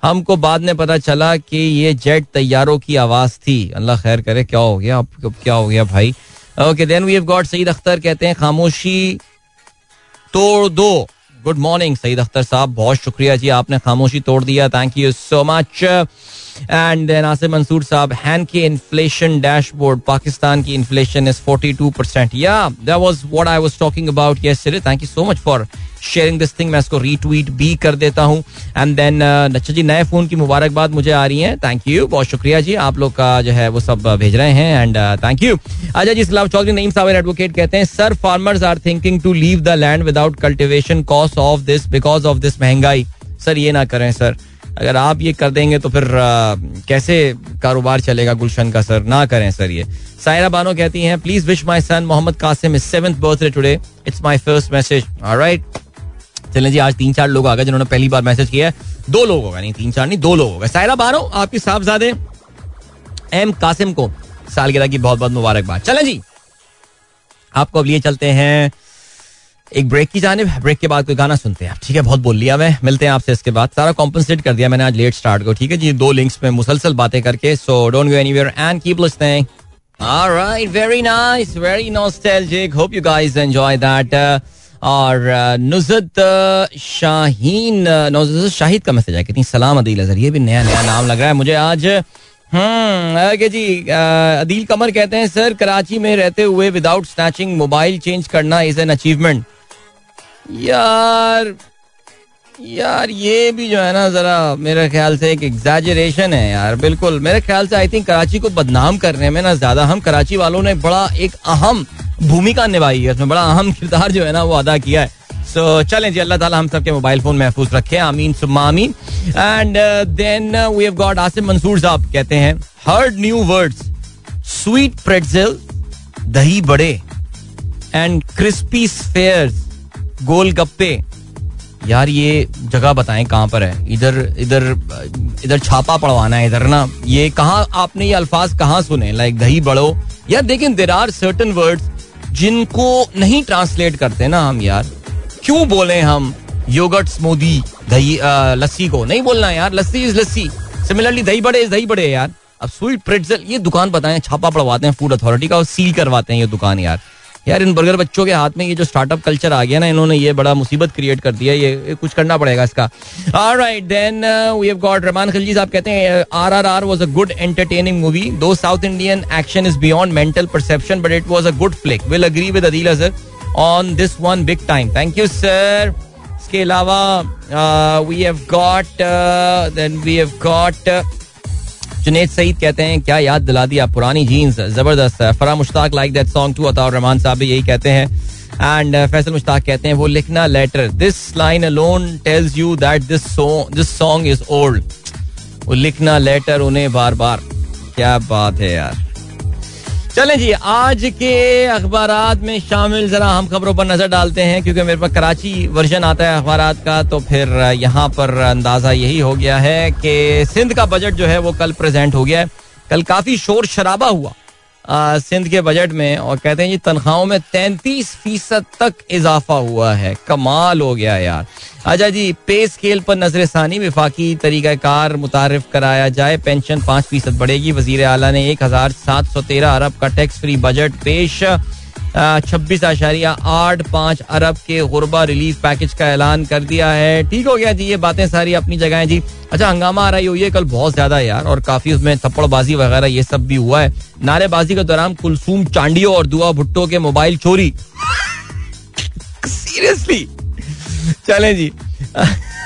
हमको बाद में पता चला कि ये जेट तैयारों की आवाज़ थी। अल्लाह खैर करे, क्या हो गया? अब क्या हो गया भाई? Okay then we have got Saeed Akhtar कहते हैं, खामोशी तोड़ दो. गुड मॉर्निंग सईद अख्तर साहब, बहुत शुक्रिया जी, आपने खामोशी तोड़ दिया thank you so much and Nasir Mansoor sahab हैन के इन्फ्लेशन डैशबोर्ड पाकिस्तान की इन्फ्लेशन इज़ 42 परसेंट या that was what I was talking about yesterday thank you so much for sharing this thing मैं इसको रीट्वीट भी कर देता हूँ एंड देन अच्छा जी नए फ़ोन की मुबारकबाद मुझे आ रही है थैंक यू बहुत शुक्रिया जी आप लोग का जो है वो सब भेज रहे हैं एंड थैंक यू अच्छा जी इस्लाम चौधरी नईम सावर एडवोकेट कहते हैं sir farmers are thinking to leave the land without cultivation cost of this because of this महँगाई. सर ये ना करें सर अगर आप ये कर देंगे तो फिर आ, कैसे कारोबार चलेगा गुलशन का सर? ना करें सर ये। सायरा बानो कहती हैं please wish my son Mohammad Qasim is seventh birthday today it's my first message alright चलें जी आज तीन चार लोग आ गए जिन्होंने पहली बार मैसेज किया है। दो लोग होगा नहीं तीन चार नहीं दो लोग होगा सायरा बानो आपकी साहबजादे एम कासिम को सालगिरह की बहुत बहुत मुबारकबाद। चलें जी आपको अब लिए चलते हैं एक ब्रेक की जाने ब्रेक के बाद कोई गाना सुनते हैं ठीक है, बहुत बोल लिया मैं। मिलते हैं आपसे इसके बाद। सारा कॉम्पनसेट कर दिया मैंने आज लेट स्टार्ट को। ठीक है जी, दो लिंक्स में मुसलसल बातें करके। So don't go anywhere and keep listening alright very nice very nostalgic hope you guys enjoy that और, नुजत शाहीन, नुजत शाहिद का मैसेज है कितनी सलाम अदील अजहर, ये भी नया नया नाम लग रहा है मुझे आज। हम्म जी अदील कमर कहते हैं, सर, कराची में रहते हुए विदाउट स्नैचिंग मोबाइल चेंज करना इज़ एन अचीवमेंट यार यार ये भी जो है ना जरा मेरे ख्याल से एक एग्जैजरेशन है यार बिल्कुल। मेरे ख्याल से आई थिंक कराची को बदनाम करने में ना ज़्यादा हम कराची वालों ने बड़ा एक अहम भूमिका निभाई है उसमें बड़ा अहम [LAUGHS] किरदार जो है ना वो अदा किया है। सो so, चलें जी अल्लाह ताला हम सबके मोबाइल फ़ोन महफूज रखे आमीन सुम्मा आमीन। And then we have got Asim Mansoor sahab कहते हैं heard new words sweet pretzel dahi bade and crispy spheres गोलगप्पे। यार ये जगह बताएँ कहाँ पर है? इधर इधर इधर छापा पड़वाना है इधर ना। ये कहाँ आपने ये अल्फाज कहाँ सुने? लाइक दही बड़ो। यार देखें देर आर सर्टन वर्ड्स जिनको नहीं ट्रांसलेट करते ना हम यार। क्यों बोले हम योगर्ट स्मूदी दही लस्सी को? नहीं बोलना यार। लस्सी इज़ लस्सी। सिमिलरली दही बड़े इज़ दही बड़े यार। अब स्वीट प्रेटजेल ये दुकान बताएँ, छापा पड़वाते हैं फ़ूड अथॉरिटी का, और सील करवाते हैं ये दुकान यार। यार, इन बर्गर बच्चों के हाथ में ये जो स्टार्टअप कल्चर आ गया ना, इन्होंने ये बड़ा मुसीबत क्रिएट कर दिया, ये कुछ करना पड़ेगा इसका। Alright then we have got Rahman Khalji साहब कहते हैं RRR was a good entertaining movie though south Indian action is beyond mental perception but it was a good flick will agree with Adeel Azhar on this one big time thank you sir इसके अलावा we have got then we have got Junaid Saeed कहते हैं, क्या याद दिला दिया पुरानी जीन्स ज़बरदस्त है Farah Mushtaq like that song too Ataur Rahman साहब भी यही कहते हैं. एंड फैसल मुश्ताक कहते हैं, वो लिखना letter this line alone tells you that this this song is old वो लिखना लेटर उन्हें बार बार क्या बात है यार। चलें जी, आज के अखबार में शामिल जरा हम खबरों पर नज़र डालते हैं, क्योंकि मेरे पास कराची वर्जन आता है अखबार का तो फिर यहाँ पर अंदाज़ा यही हो गया है कि सिंध का बजट जो है वो कल प्रेजेंट हो गया है। कल काफ़ी शोर शराबा हुआ। सिंध के बजट में और कहते हैं जी तनख्वाहों में तैंतीस फ़ीसद तक इजाफा हुआ है। कमाल हो गया यार। अच्छा जी, पे स्केल पर नज़र षानी विफाकी तरीक़ाकार मुतारफ कराया जाए, पेंशन पाँच फ़ीसद बढ़ेगी। वज़ीर अला ने एक हज़ार सात सौ तेरह अरब का टैक्स फ्री बजट पेश छब्बीस आशारिया आठ पाँच अरब के गुरबा रिलीफ पैकेज का ऐलान कर दिया है। ठीक हो गया जी ये बातें सारी अपनी जगह जी। अच्छा हंगामा आ रही हुई है कल बहुत ज़्यादा यार और काफ़ी उसमें थप्पड़बाजी वगैरह ये सब भी हुआ है। नारेबाजी के दौरान कुलसूम चांडियो और दुआ भुट्टो के मोबाइल चोरी। सीरियसली चले जी।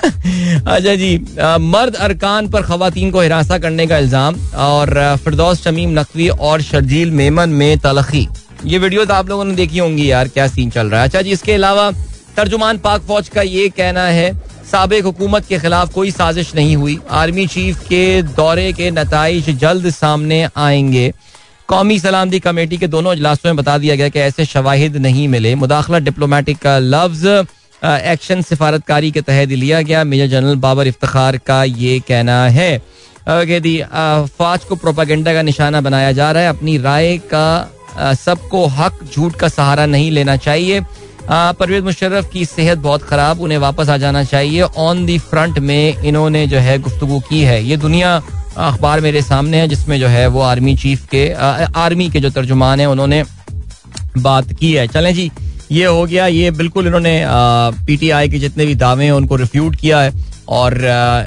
अच्छा जी आ, मर्द अरकान पर खातन को हिरासा करने का इल्ज़ाम और फिरदौस शमीम नकवी और शर्जील मेमन में तलखी। ये वीडियो आप लोगों ने देखी होंगी यार, क्या सीन चल रहा है। अच्छा जी, इसके अलावा तर्जुमान पाक फौज का ये कहना है, सबक हुकूमत के खिलाफ कोई साजिश नहीं हुई। आर्मी चीफ के दौरे के नतज जल्द सामने आएँगे। कौमी सलामती कमेटी के दोनों अजलासों में बता दिया गया कि ऐसे शवाहिद नहीं मिले। मुदाखला डिप्लोमेटिक का लफ्ज एक्शन सिफारतकारी के तहत लिया गया। मेजर जनरल बाबर इफ्तार का ये कहना है। फौज को प्रोपागेंडा का निशाना बनाया जा रहा है। अपनी राय का सबको हक झूठ का सहारा नहीं लेना चाहिए। परवेज मुशर्रफ की सेहत बहुत खराब, उन्हें वापस आ जाना चाहिए। ऑन दी फ्रंट में इन्होंने जो है गुफ्तु की है। ये दुनिया अखबार मेरे सामने है, जिसमें जो है वो आर्मी चीफ के आर्मी के जो तर्जुमान है, उन्होंने बात की है। चलें जी, ये हो गया। ये बिल्कुल इन्होंने पीटीआई के जितने भी दावे हैं, उनको रिफ्यूट किया है। और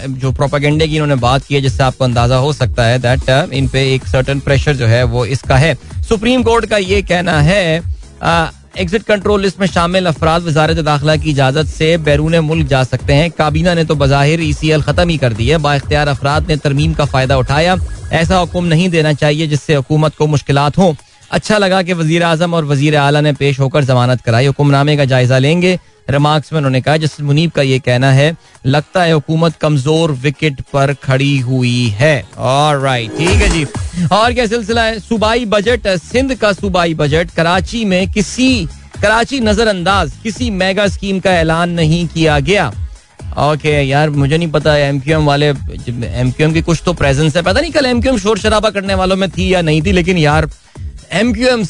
जो प्रोपागेंडे की इन्होंने बात की है, जिससे आपको अंदाज़ा हो सकता है दैट इन पे एक सर्टन प्रेशर जो है, वो इसका है। सुप्रीम कोर्ट का ये कहना है एग्जिट कंट्रोल लिस्ट में शामिल अफराद वजारत दाखिला की इजाज़त से बैरून मुल्क जा सकते हैं। काबीना ने तो बज़ाहिर ई सी एल खत्म ही कर दी है। बाख्तियार अफराद ने तरमीम का फ़ायदा उठाया। ऐसा हुक्म नहीं देना चाहिए, जिससे हुकूमत को मुश्किल हों। अच्छा लगा कि वज़ीर आज़म और वज़ीर अला ने पेश होकर जमानत कराई। हुक्मनामे का जायजा लेंगे। रिमार्क्स में उन्होंने कहा जस्टिस मुनीब का ये कहना है लगता है हुकूमत कमज़ोर विकेट पर खड़ी हुई है। और राइट ठीक है जी। और क्या सिलसिला है? सूबाई बजट सिंध का सूबाई बजट कराची में किसी कराची नजरअंदाज किसी मेगा स्कीम का ऐलान नहीं किया गया। ओके okay, यार मुझे नहीं पता एम क्यू एम वाले एम क्यू एम की कुछ तो प्रेजेंस है। पता नहीं कल एम क्यू एम शोर शराबा करने वालों में थी या नहीं थी लेकिन यार एम क्यू एम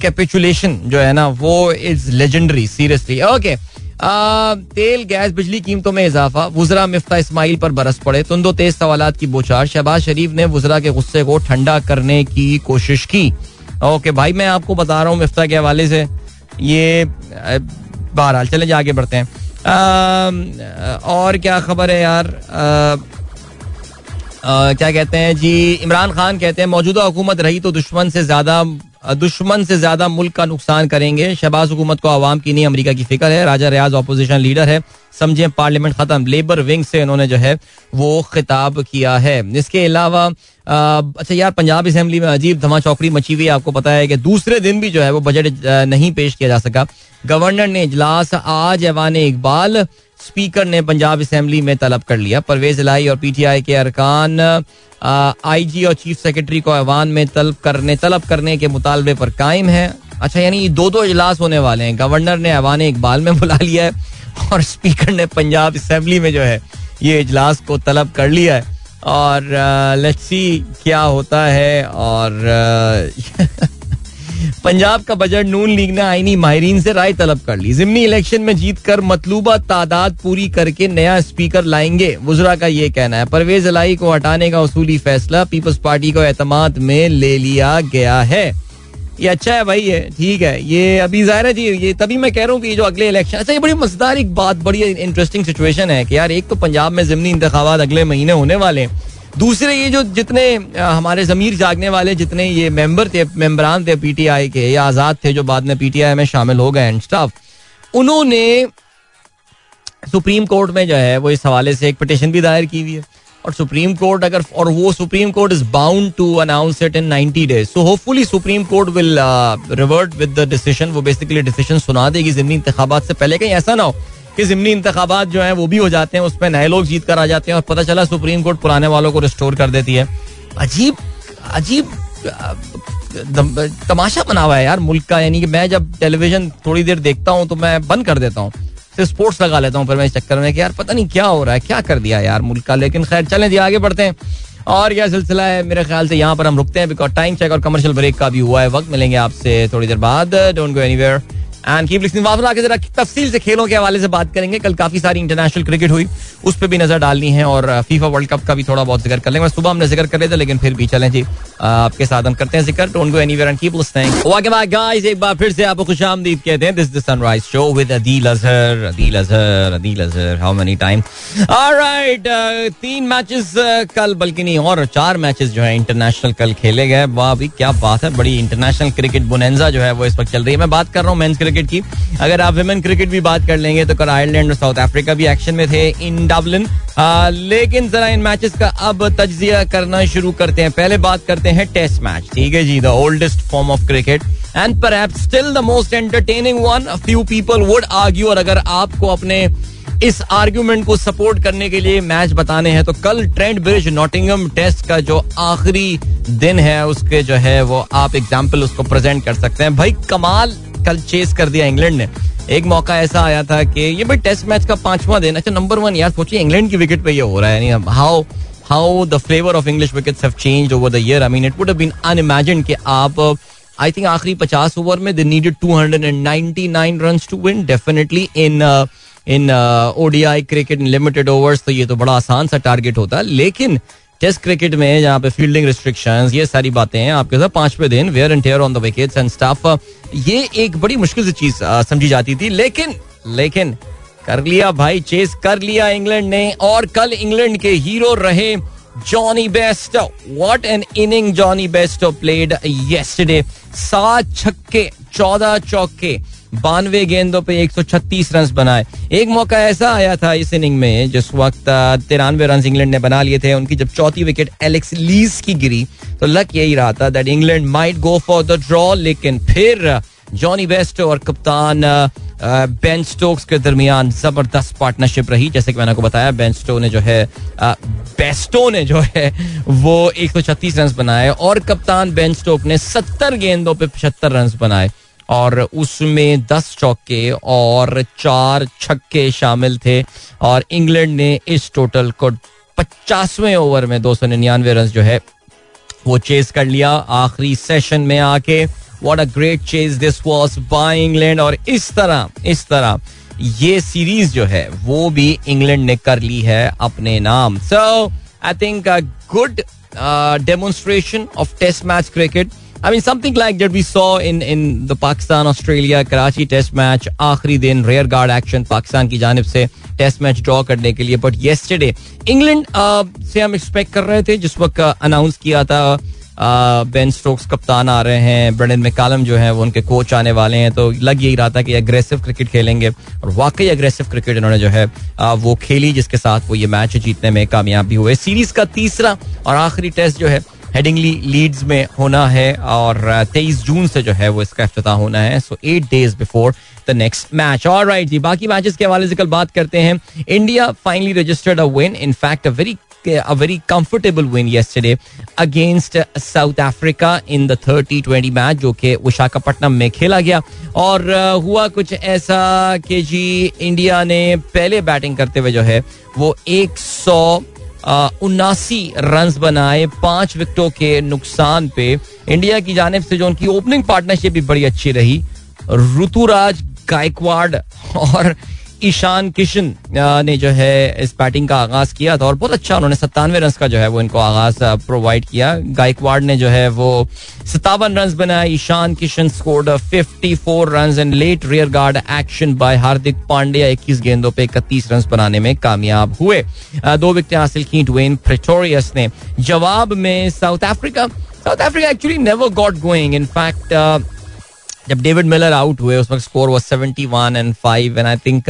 कैपिचुलेशन जो है ना, वो इज़ लेजेंडरी सीरियसली ओके तेल, गैस, बिजली, कीमतों में इजाफा। वजरा, मिफ्ता, इस्माइल पर बरस पड़े। तुम दो तेज सवाल की बोछार। शहबाज शरीफ ने वजरा के गुस्से को ठंडा करने की कोशिश की। ओके भाई, मैं आपको बता रहा हूँ मिफ्ता के हवाले से। ये बहरहाल, चले जा, आगे बढ़ते हैं। और क्या खबर है यार? क्या कहते हैं? जी, इमरान खान कहते हैं, मौजूदा हुकूमत रही तो दुश्मन से ज़्यादा दुश्मन से ज़्यादा मुल्क का नुकसान करेंगे। शहबाज हुकूमत को आवाम की नहीं, अमरीका की फ़िक्र है। राजा रियाज अपोजिशन लीडर है। समझे पार्लियामेंट खत्म। लेबर विंग से इन्होंने जो है, वो खिताब किया है। इसके अलावा अच्छा यार, पंजाब असेंबली में अजीब धमा चौकड़ी मची हुई आपको पता है कि दूसरे दिन भी जो है, वो बजट नहीं पेश किया जा सका। गवर्नर ने इजलास, आज ऐवान इकबाल स्पीकर ने पंजाब असेंबली में तलब कर लिया। परवेज लाई और पीटीआई के अरकान आईजी और चीफ सेक्रेटरी को ऐवान में तलब करने तलब करने के मुतालबे पर कायम है। अच्छा यानी दो दो इजलास होने वाले हैं। गवर्नर ने ऐवान इकबाल में [LAUGHS] बुला लिया है और स्पीकर ने पंजाब असेंबली में जो है, ये इजलास को तलब कर लिया है। और सी क्या होता है और [LAUGHS] पंजाब का बजट नून लीग ने आईनी माहरीन से राय तलब कर ली। जिमनी इलेक्शन में जीत कर मतलूबा तादाद पूरी करके नया स्पीकर लाएँगे। वजरा का ये कहना है, परवेज अलाई को हटाने का उसूली फैसला, पीपल्स पार्टी को एतमाद में ले लिया गया है। ये अच्छा है भाई, ये ठीक है। ये अभी ज़ाहिर है जी, ये तभी मैं कह रहा हूँ कि जो अगले इलेक्शन अच्छा ये बड़ी मज़ेदार एक बात, बड़ी इंटरेस्टिंग सिचुएशन है कि यार, एक तो पंजाब में जिमनी इंतबात अगले महीने होने वाले हैं। दूसरे ये जो जितने हमारे जमीर जागने वाले जितने ये मेंबर थे, मेंबरान थे पीटीआई के, या आज़ाद थे जो बाद में पीटीआई में शामिल हो गए एंड स्टाफ उन्होंने सुप्रीम कोर्ट में जो है वो इस हवाले से एक पिटिशन भी दायर की हुई है। और सुप्रीम कोर्ट अगर, और वो supreme court is bound to announce it in 90 days so hopefully supreme court will revert with the decision वो बेसिकली डिसीज़न सुना देगी जिमनी इंतबात से पहले कहीं ऐसा ना हो। कि जिमनी इंतबात जो है वो भी हो जाते हैं उसमें नए लोग जीत कर आ जाते हैं और पता चला सुप्रीम कोर्ट पुराने वालों को रिस्टोर कर देती है। अजीब अजीब तमाशा बना हुआ है यार मुल्क का, यानी कि मैं जब टेलीविज़न थोड़ी देर देखता हूँ तो मैं बंद कर देता हूँ। सिर्फ़ स्पोर्ट्स लगा लेता हूँ फिर मैं इस चक्कर में कि यार पता नहीं क्या हो रहा है, क्या कर दिया यार मुल्क का, लेकिन खैर चलें जी, आगे बढ़ते हैं। और क्या सिलसिला है, मेरे ख्याल से यहाँ पर हम रुकते हैं बिकॉज़ टाइम चेक और कमर्शियल ब्रेक का भी हुआ है, वक्त मिलेंगे आपसे थोड़ी देर बाद डोंट गो एनीवेयर एंड तफसील से खेलों के हवाले से बात करेंगे। कल काफ़ी सारी इंटरनेशनल क्रिकेट हुई, उस पर भी नज़र डालनी है और फीफा वर्ल्ड कप का भी थोड़ा बहुत ज़िक्र कर लेंगे। सुबह हमने ज़िक्र कर रहे थे, लेकिन फिर भी चलें जी। आपके साथ हम करते हैं ज़िक्र। Don't go and keep guys एक बार फिर से आपको कहते हैं। This the Sunrise Show with Adeel Azhar Adeel Azhar Adeel Azhar how many time alright तीन मैचेस कल, बल्कि नहीं और चार मैचेस जो है इंटरनेशनल कल खेले गए। वाह भी क्या बात है, बड़ी इंटरनेशनल क्रिकेट बुनेंजा जो है वो इस वक्त चल रही है। मैं बात कर रहा हूँ मेंस क्रिकेट की। अगर आप वुमेन क्रिकेट भी बात कर लेंगे तो कल आयरलैंड और साउथ अफ्रीका भी एक्शन में थे इन डबलिन। लेकिन जरा इन मैचेस का अब तजिया करना शुरू करते हैं। पहले बात करते हैं टेस्ट मैच। ठीक है जी the oldest form of cricket and पर still the most entertaining one few people would argue और अगर आपको अपने इस आर्ग्यूमेंट को सपोर्ट करने के लिए मैच बताने हैं तो कल ट्रेंड ब्रिज नॉटिंगम टेस्ट का जो आखिरी दिन है, उसके जो है वो आप एग्ज़ाम्पल उसको प्रेजेंट कर सकते हैं। भाई कमाल कल चेस कर दिया इंग्लैंड ने। एक मौका ऐसा आया था कि ये भाई टेस्ट मैच का पांचवा दिन। अच्छा नंबर वन यार, सोचिए इंग्लैंड की विकेट पे ये हो रहा है। How how the flavour of English wickets have changed over the year I mean it would have been unimaginable कि आप आई थिंक आखिरी 50 ओवर में they needed 299 runs to win definitely in in ODI cricket limited overs तो ये तो बड़ा आसान सा टारगेट होता। है लेकिन टेस्ट क्रिकेट में जहाँ पे फील्डिंग रिस्ट्रिक्शंस ये सारी बातें हैं आपके साथ। पांचवे दिन wear and tear on the wickets and stuff ये एक बड़ी मुश्किल से चीज़ समझी जाती थी, लेकिन लेकिन कर लिया भाई चेस कर लिया इंग्लैंड ने, और कल इंग्लैंड के हीरो रहे Jonny Bairstow what an inning Jonny Bairstow played yesterday सात छक्के, चौदह चौके बानवे गेंदों पे 136 रन बनाए। एक मौका ऐसा आया था इस इनिंग में, जिस वक्त तिरानवे रन इंग्लैंड ने बना लिए थे, उनकी जब चौथी विकेट एलेक्स लीज की गिरी तो लक यही रहा था that England might go for the draw लेकिन फिर जॉनी बेस्ट और कप्तान बेन स्टोक्स के दरमियान ज़बरदस्त पार्टनरशिप रही। जैसे कि मैंने आपको बताया बेन स्टो ने जो है बेस्टो ने जो है, वो 136 रन बनाए और कप्तान बेन स्टोक ने 70 गेंदों पे 75 रन बनाए। और उसमें दस चौके और चार छक्के शामिल थे और इंग्लैंड ने इस टोटल को पचासवें ओवर में दो सौ निन्यानवे रन जो है, वो चेस कर लिया। आखिरी सेशन में आके what a great chase this was by England. और इस तरह इस तरह ये सीरीज़ जो है, वो भी इंग्लैंड ने कर ली है अपने नाम। So I think good demonstration of test match cricket I mean something like that we saw in in the Pakistan Australia Karachi Test match. आखिरी दिन रेयर गार्ड एक्शन पाकिस्तान की जानब से टेस्ट मैच ड्रॉ करने के लिए बट येस्टरडे इंग्लैंड से हम एक्सपेक्ट कर रहे थे जिस वक्त अनाउंस किया था बेन स्टोक्स कप्तान आ रहे हैं ब्रेंडन मैकालम जो है वो उनके कोच आने वाले हैं तो लग यही रहा था कि अग्रेसिव क्रिकेट खेलेंगे और वाकई अग्रेसिव क्रिकेट इन्होंने जो है वो खेली जिसके साथ वो ये मैच जीतने में कामयाब भी हुए सीरीज़ का तीसरा और आखिरी टेस्ट जो है हेडिंगली लीड्स में होना है और तेईस जून से जो है वो इसका अफ्ताह होना है so eight days before the next match और राइट जी, बाकी मैचेस के हवाले से कल बात करते हैं। India finally registered a win in fact a very a very comfortable win yesterday against South Africa in the 30-20 match जो कि विशाखापट्टनम में खेला गया। और हुआ कुछ ऐसा कि जी इंडिया ने पहले बैटिंग करते हुए जो है वो 100 उन्नासी रन बनाए, पाँच विकेटों के नुकसान पे। इंडिया की जानब से जो उनकी ओपनिंग पार्टनरशिप भी बड़ी अच्छी रही, ऋतुराज गायकवाड़ और ईशान किशन ने जो है इस बैटिंग का आगाज़ किया था और बहुत अच्छा उन्होंने सत्तानवे रन का जो है वो इनको आगाज़ प्रोवाइड किया। गायकवाड़ ने जो है वो सत्तावन रन बनाए। Ishan Kishan scored fifty four run and late rear guard action by Hardik Pandya. इक्कीस गेंदों पे इकतीस रन बनाने में कामयाब हुए। दो विकेट हासिल की ट्वेन प्रिटोरियस ने। जवाब में South Africa South Africa actually never got going in fact जब डेविड मिलर आउट हुए, उस वक्त स्कोर वो seventy one and five and I think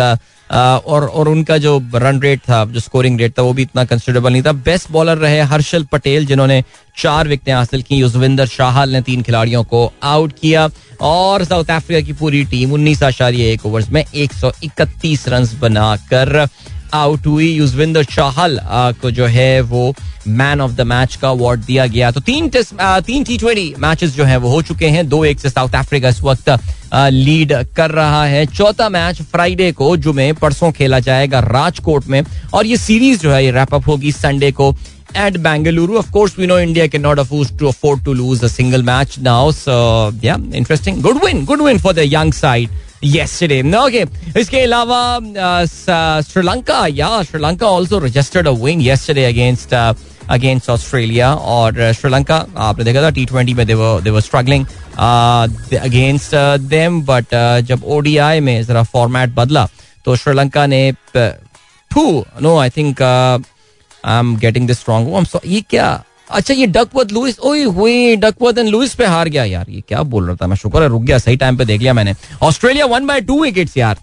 और और उनका जो रन रेट था, जो स्कोरिंग रेट था, वो भी इतना कंसिडरेबल नहीं था। बेस्ट बॉलर रहे हर्षल पटेल, जिन्होंने चार विकेटें हासिल की। युजविंदर शाहल ने तीन खिलाड़ियों को आउट किया। और साउथ अफ्रीका की पूरी टीम उन्नीस आशारिया एक ओवर्स में एक सौ इकतीस रन बनाकर आउट हुई युजविंदर चाहल को जो है वो मैन ऑफ़ द मैच का अवार्ड दिया गया तो तीन टेस्ट तीन टी ट्वेंटी मैचेस जो है वो हो चुके हैं दो एक से साउथ अफ्रीका इस वक्त लीड कर रहा है चौथा मैच फ्राइडे को जुमे परसों खेला जाएगा राजकोट में और ये सीरीज़ जो है ये रैप अप होगी संडे को at Bangalore. Of course, we know India cannot afford to afford to lose a single match now. So yeah, interesting. Good win, good win for the yesterday. Okay, इसके अलावा श्रीलंका या Sri Lanka also registered a win yesterday against uh, against Australia और श्रीलंका आपने देखा था टी ट्वेंटी में uh, against uh, them but uh, जब ODI में जरा फॉर्मेट बदला तो श्रीलंका ने no I think I am getting this wrong ये क्या अच्छा ये डकवर्थ लुइस ओए हुई डकवर्थ एंड लुइस पे हार गया। यार, ये क्या बोल रहा था? मैं शुक्र है, रुक गया, सही टाइम पे देख लिया मैंने। Australia one by two wickets यार।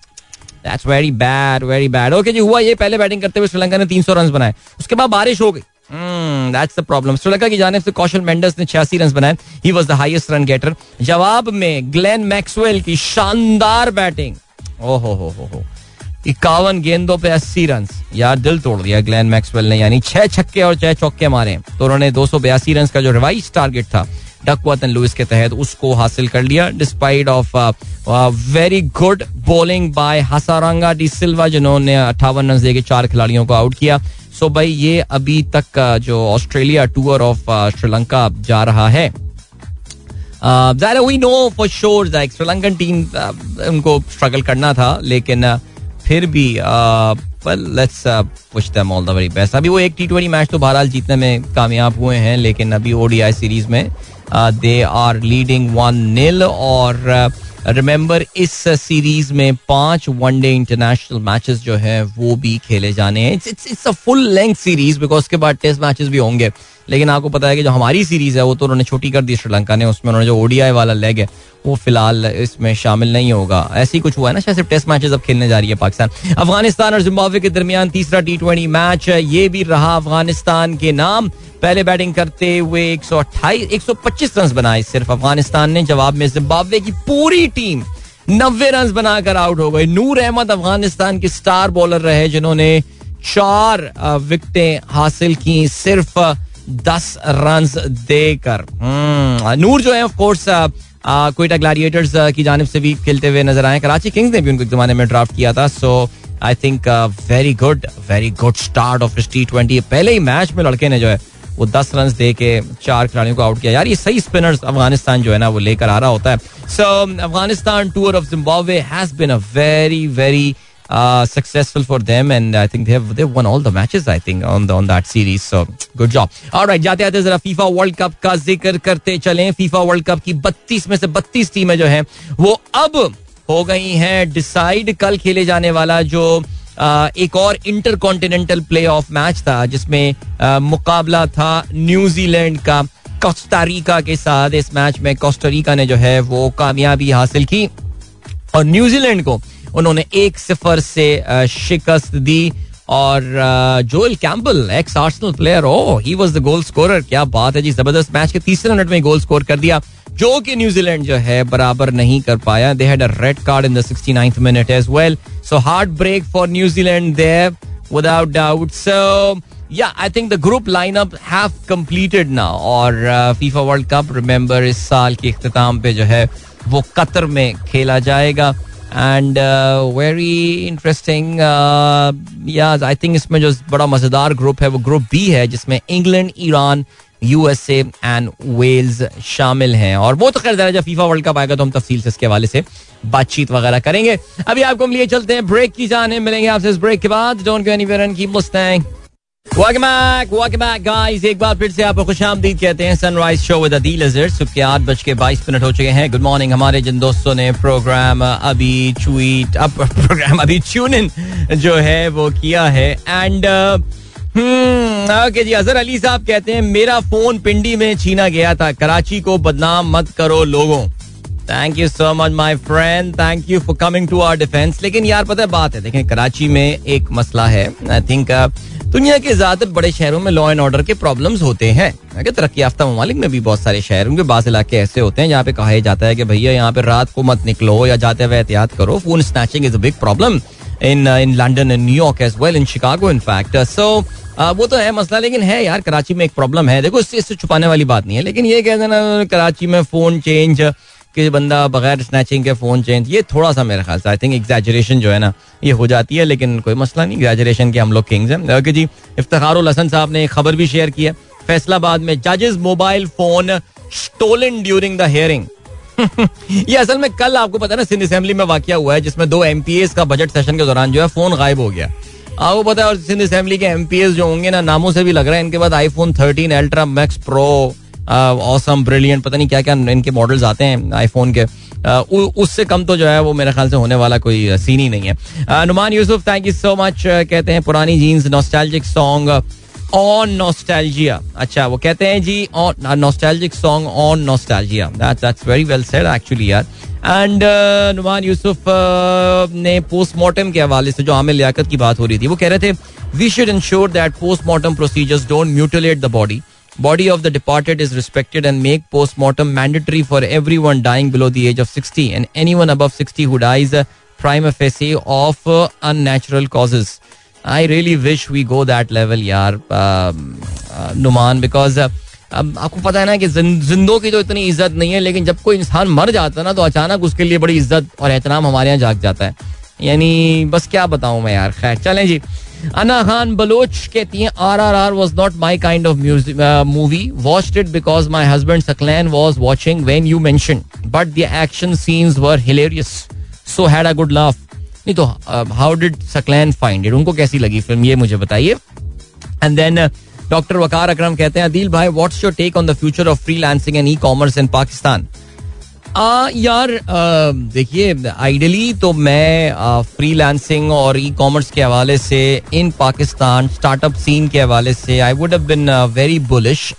That's very bad very bad okay जी, हुआ ये, पहले बैटिंग करते हुए श्रीलंका ने 300 रन बनाए। उसके बाद बारिश हो गई। दैट्स द प्रॉब्लम श्रीलंका की जाने से कौशल मेंडस ने छियासी रन बनाए। He was the highest run getter जवाब में ग्लेन मैक्सवेल की शानदार बैटिंग ओहो हो हो हो। इक्यावन गेंदों पे अस्सी रन यार दिल तोड़ दिया ग्लैन मैक्सवेल ने यानी छह छक्के और छह चौके मारे। तो उन्होंने दो सौ बयासी रन का जो रिवाइज टारगेट था डकवर्थ एंड लुइस के तहत उसको हासिल कर लिया despite of very good bowling by Hasaranga de Silva जिन्होंने अट्ठावन रन देके चार खिलाड़ियों को आउट किया। सो so भाई ये अभी तक का जो ऑस्ट्रेलिया टूर ऑफ़ श्रीलंका जा रहा है। We know for sure Sri Lankan team उनको स्ट्रगल करना था लेकिन uh, फिर भी let's push them all the very best अभी वो एक टी ट्वेंटी मैच तो बहरहाल जीतने में कामयाब हुए हैं लेकिन अभी ओडीआई सीरीज़ में they are leading one nil और रिमेंबर uh, इस सीरीज़ में पाँच वनडे इंटरनेशनल मैचेस जो है वो भी खेले जाने हैं. It's it's a full length series because उसके बाद टेस्ट मैचेस भी होंगे. लेकिन आपको पता है कि जो हमारी सीरीज़ है, वो तो उन्होंने छोटी कर दी श्रीलंका ने, उसमें उन्होंने जो ओडीआई वाला लेग है, वो फ़िलहाल इसमें शामिल नहीं होगा। ऐसी कुछ हुआ है ना, शायद सिर्फ़ टेस्ट मैचेस अब खेलने जा रही है पाकिस्तान। अफ़गानिस्तान और जिम्बाब्वे के दरमियान तीसरा टी ट्वेंटी मैच ये भी रहा अफ़गानिस्तान के नाम। पहले बैटिंग करते हुए एक सौ अट्ठाईस, एक सौ पच्चीस रन बनाए सिर्फ़ अफ़गानिस्तान ने। जवाब में जिम्बाब्वे की पूरी टीम नब्बे रन बनाकर आउट हो गए नूर अहमद अफ़गानिस्तान के स्टार बॉलर रहे, जिन्होंने चार विकटें हासिल की सिर्फ़ दस रन देकर। हम्म, नूर जो है ऑफ़ कोर्स कोयटा ग्लैडिएटर्स की जानब से भी खेलते हुए नज़र आए। कराची किंग्स ने भी उनको जमाने में ड्राफ्ट किया था so I think very good very good start of T twenty पहले ही मैच में लड़के ने जो है वो दस रन दे के चार खिलाड़ियों को आउट किया। यार ये सही स्पिनर्स अफ़गानिस्तान जो है ना वो लेकर आ रहा होता है। So Afghanistan tour of Zimbabwe has been a very very uh, successful for them and I think they have they won all the matches I think on the on that series so good job. All right जाते आते जरा फीफा वर्ल्ड कप का ज़िक्र करते चलें। फीफा वर्ल्ड कप की 32 में से 32 टीमें जो हैं वो अब हो गई हैं डिसाइड कल खेले जाने वाला जो आ, एक और intercontinental play off match था जिसमें मुकाबला था न्यूजीलैंड का कोस्टारिका के साथ। इस मैच में कोस्टारिका ने जो है वो कामयाबी हासिल की और न्यूजीलैंड को उन्होंने एक सिफर से शिकस्त दी और Joel Campbell ex Arsenal player oh he was the goal scorer क्या बात है जी, ज़बरदस्त मैच के तीसरे मिनट में गोल स्कोर कर दिया। जो कि न्यूजीलैंड जो है, बराबर नहीं कर पाया। They had a red card in the 69th minute as well so heartbreak for New Zealand there without doubt so yeah I think the group lineup have completed now और फीफा वर्ल्ड कप रिमेंबर इस साल के इख्तिताम पे जो है, वो कतर में खेला जाएगा। एंड वेरी इंटरेस्टिंग या आई थिंक इसमें जो बड़ा मज़ेदार ग्रुप है, वो ग्रुप बी है, जिसमें England Iran USA and Wales शामिल हैं। और वो तो खैर जरा जब फीफा वर्ल्ड कप आएगा तो हम तफसील से इसके हवाले से बातचीत वगैरह करेंगे। अभी आपको हम लिए चलते हैं ब्रेक की जाने, मिलेंगे आपसे इस ब्रेक के बाद। Don't go anywhere and welcome back welcome back guys एक बार फिर से आपको खुशामदीद कहते हैं Sunrise Show with Adeel Azhar सुबह के आठ बज के बाईस मिनट हो चुके हैं। गुड मॉर्निंग हमारे जिन दोस्तों ने प्रोग्राम अभी ट्वीट अब प्रोग्राम अभी ट्यून इन जो है, वो किया है। एंड ओके जी अजहर अली साहब कहते हैं, मेरा फ़ोन पिंडी में छीना गया था। कराची को बदनाम मत करो लोगों। Thank you so much my friend thank you for coming to our defence लेकिन यार, पता है बात है, देखें, कराची में एक मसला है। आई थिंक दुनिया के ज़्यादातर बड़े शहरों में लॉ एंड ऑर्डर के प्रॉब्लम्स होते हैं। तरक्की याफ्ता ममालिक में भी बहुत सारे शहर उनके बास इलाके ऐसे होते हैं जहाँ पे कहा जाता है कि भैया, यहाँ पे रात को मत निकलो या जाते हुए एहतियात करो। Phone snatching is a big problem in in London in New York as well in Chicago in fact so वो तो है मसला, लेकिन है यार, कराची में एक प्रॉब्लम है। देखो, इससे छुपाने वाली बात नहीं है, लेकिन ये कह देना कराची में फ़ोन चेंज कि बंदा बगैर स्नैचिंग के फ़ोन चेंज ये थोड़ा सा मेरे ख्याल से आई थिंक एग्जैजरेशन जो है ना, ये हो जाती है, लेकिन कोई मसला नहीं एग्जैजरेशन के हम लोग किंग्स हैं। ओके जी इफ्तार हसन साहब ने एक खबर भी शेयर की है। फैसलाबाद में जजेस mobile phone stolen during the hearing ये असल में कल आपको पता है ना सिंध असेंबली में वाक्य हुआ है, जिसमें दो एम का बजट सेशन के दौरान जो है फ़ोन गायब हो गया। आपको पता है, और सिंध असेंबली के एम जो होंगे ना, नामों से भी लग रहा है, इनके बाद iPhone thirteen ultra max pro awesome brilliant पता नहीं क्या क्या इनके मॉडल्स आते हैं आईफोन के। Uh, उससे कम तो जो है वो मेरे ख्याल से होने वाला कोई सीन ही नहीं है। Numan Yousuf thank you so much कहते हैं पुरानी jeans nostalgic song on nostalgia अच्छा वो कहते हैं जी on nostalgic song on nostalgia that's that's very well said actually यार. एंड नुमान यूसुफ ने पोस्टमार्टम के हवाले से जो आमिर लियाकत की बात हो रही थी वो कह रहे थे we should ensure that postmortem procedures don't mutilate the body body of the departed is respected and make post-mortem mandatory for everyone dying below the age of 60 and anyone above 60 who dies uh, prima facie of uh, unnatural causes. I really wish we go that level यार नुमान बिकॉज़ आपको पता है ना कि जिंदों की तो इतनी इज़्ज़त नहीं है लेकिन जब कोई इंसान मर जाता है ना तो अचानक उसके लिए बड़ी इज़्ज़त और एहतराम हमारे यहाँ जाग जाता है यानी बस क्या बताऊँ मैं यार खैर चलें जी अना खान बलोच कहती हैं, R R R was not my kind of movie watched it because my husband Saqlain was watching when you mention but the action scenes were hilarious so had a good laugh नहीं तो how did Saqlain find it उनको कैसी लगी फ़िल्म ये मुझे बताइए। And then doctor Waqar Akram कहते हैं, अदील भाई what's your take on the future of freelancing and e commerce in Pakistan यार देखिए आइडली तो मैं फ्री लैंसिंग और ई कॉमर्स के हवाले से इन पाकिस्तान स्टार्टअप सीन के हवाले से I would have been very bullish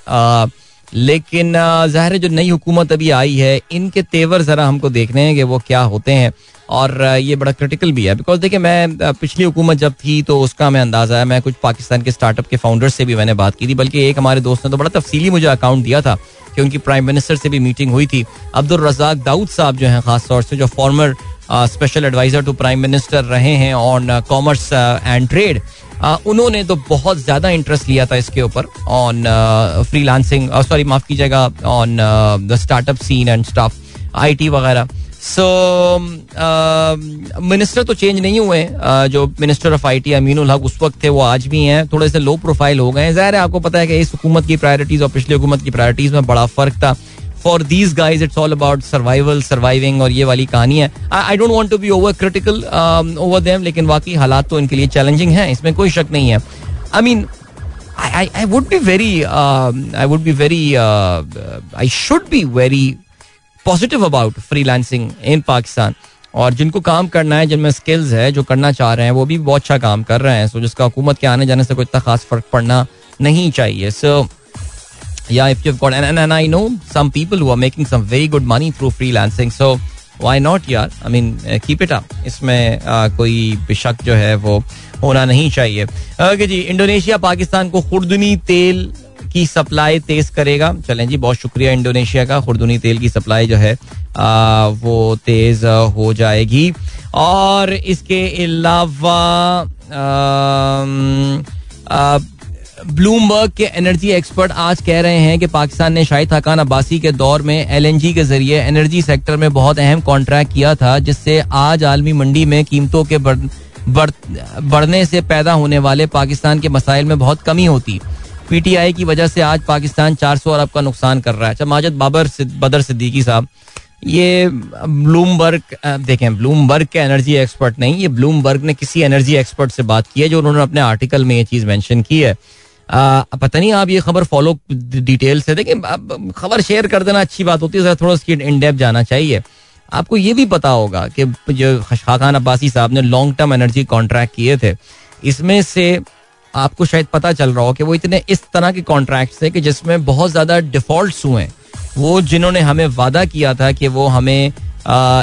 लेकिन ज़ाहिर जो नई हुकूमत अभी आई है, इनके तेवर जरा हमको देखने हैं कि वो क्या होते हैं। और ये बड़ा क्रिटिकल भी है। बिकॉज़ देखिए, मैं पिछली हुकूमत जब थी तो उसका मैं अंदाज़ा है, मैं कुछ पाकिस्तान के स्टार्टअप के फाउंडर्स से भी मैंने बात की थी, बल्कि एक हमारे दोस्त ने तो बड़ा तफसीली मुझे अकाउंट दिया था कि उनकी प्राइम मिनिस्टर से भी मीटिंग हुई थी। अब्दुल रजाक दाऊद साहब जो हैं, खास तौर से जो former special adviser to prime minister रहे हैं ऑन कॉमर्स एंड ट्रेड उन्होंने तो बहुत ज़्यादा इंटरेस्ट लिया था इसके ऊपर ऑन फ्री लांसिंग सॉरी माफ़ कीजिएगा on the startup scene and stuff IT वगैरह। सो मिनिस्टर तो चेंज नहीं हुए जो minister of I T Amin Haq उस वक्त थे, वो आज भी हैं, थोड़े से लो प्रोफ़ाइल हो गए हैं। ज़ाहिर है आपको पता है कि इस हुकूमत की प्रायोरिटीज और पिछली हुकूमत की प्रायोरिटीज में बड़ा फ़र्क था। For these guys it's all about survival surviving और ये वाली कहानी है। I don't want to be over critical over them लेकिन वाकई हालात तो इनके लिए चैलेंजिंग हैं, इसमें कोई शक नहीं है। I mean I would be very I would be very I should be very positive about freelancing in Pakistan और जिनको काम करना है जिनमें स्किल्स है जो करना चाह रहे हैं वो भी बहुत अच्छा काम कर रहे हैं। सो जिसका हुकूमत के आने जाने से कोई इतना खास फ़र्क पड़ना नहीं चाहिए। सो yeah if you've got and, and, and i know some people who are making some very good money through freelancing. So why not यार I mean keep it up इसमें uh, कोई शक जो है वो होना नहीं चाहिए। ओके जी इंडोनेशिया पाकिस्तान को खुर्दनी तेल की सप्लाई तेज करेगा। चलें जी बहुत शुक्रिया इंडोनेशिया का। खुर्दुनी तेल की सप्लाई जो है आ, वो तेज हो जाएगी। और इसके अलावा ब्लूमबर्ग के एनर्जी एक्सपर्ट आज कह रहे हैं कि पाकिस्तान ने शाहिद हकान अब्बासी के दौर में एलएनजी के ज़रिए एनर्जी सेक्टर में बहुत अहम कॉन्ट्रैक्ट किया था जिससे आज आलमी मंडी में कीमतों के बढ़ बढ़ने से पैदा होने वाले पाकिस्तान के मसाइल में बहुत कमी होती। पीटीआई की वजह से आज पाकिस्तान 400 अरब का नुकसान कर रहा है। अच्छा माजद बाबर बदर सिद्दीकी साहब ये ब्लूमबर्ग देखें ब्लूमबर्ग के एनर्जी एक्सपर्ट नहीं ये ब्लूमबर्ग ने किसी एनर्जी एक्सपर्ट से बात की है जो उन्होंने अपने आर्टिकल में ये चीज़ मेंशन की है। आ, पता नहीं आप ये खबर फॉलो डिटेल से देखें खबर शेयर कर देना अच्छी बात होती है थोड़ा उसकी इनडेप जाना चाहिए। आपको ये भी पता होगा कि जो खाकान अब्बासी साहब ने लॉन्ग टर्म एनर्जी कॉन्ट्रैक्ट किए थे इसमें से आपको शायद पता चल रहा हो कि वो इतने इस तरह के कॉन्ट्रैक्ट थे कि जिसमें बहुत ज़्यादा डिफ़ॉल्ट हुए वो जिन्होंने हमें वादा किया था कि वो हमें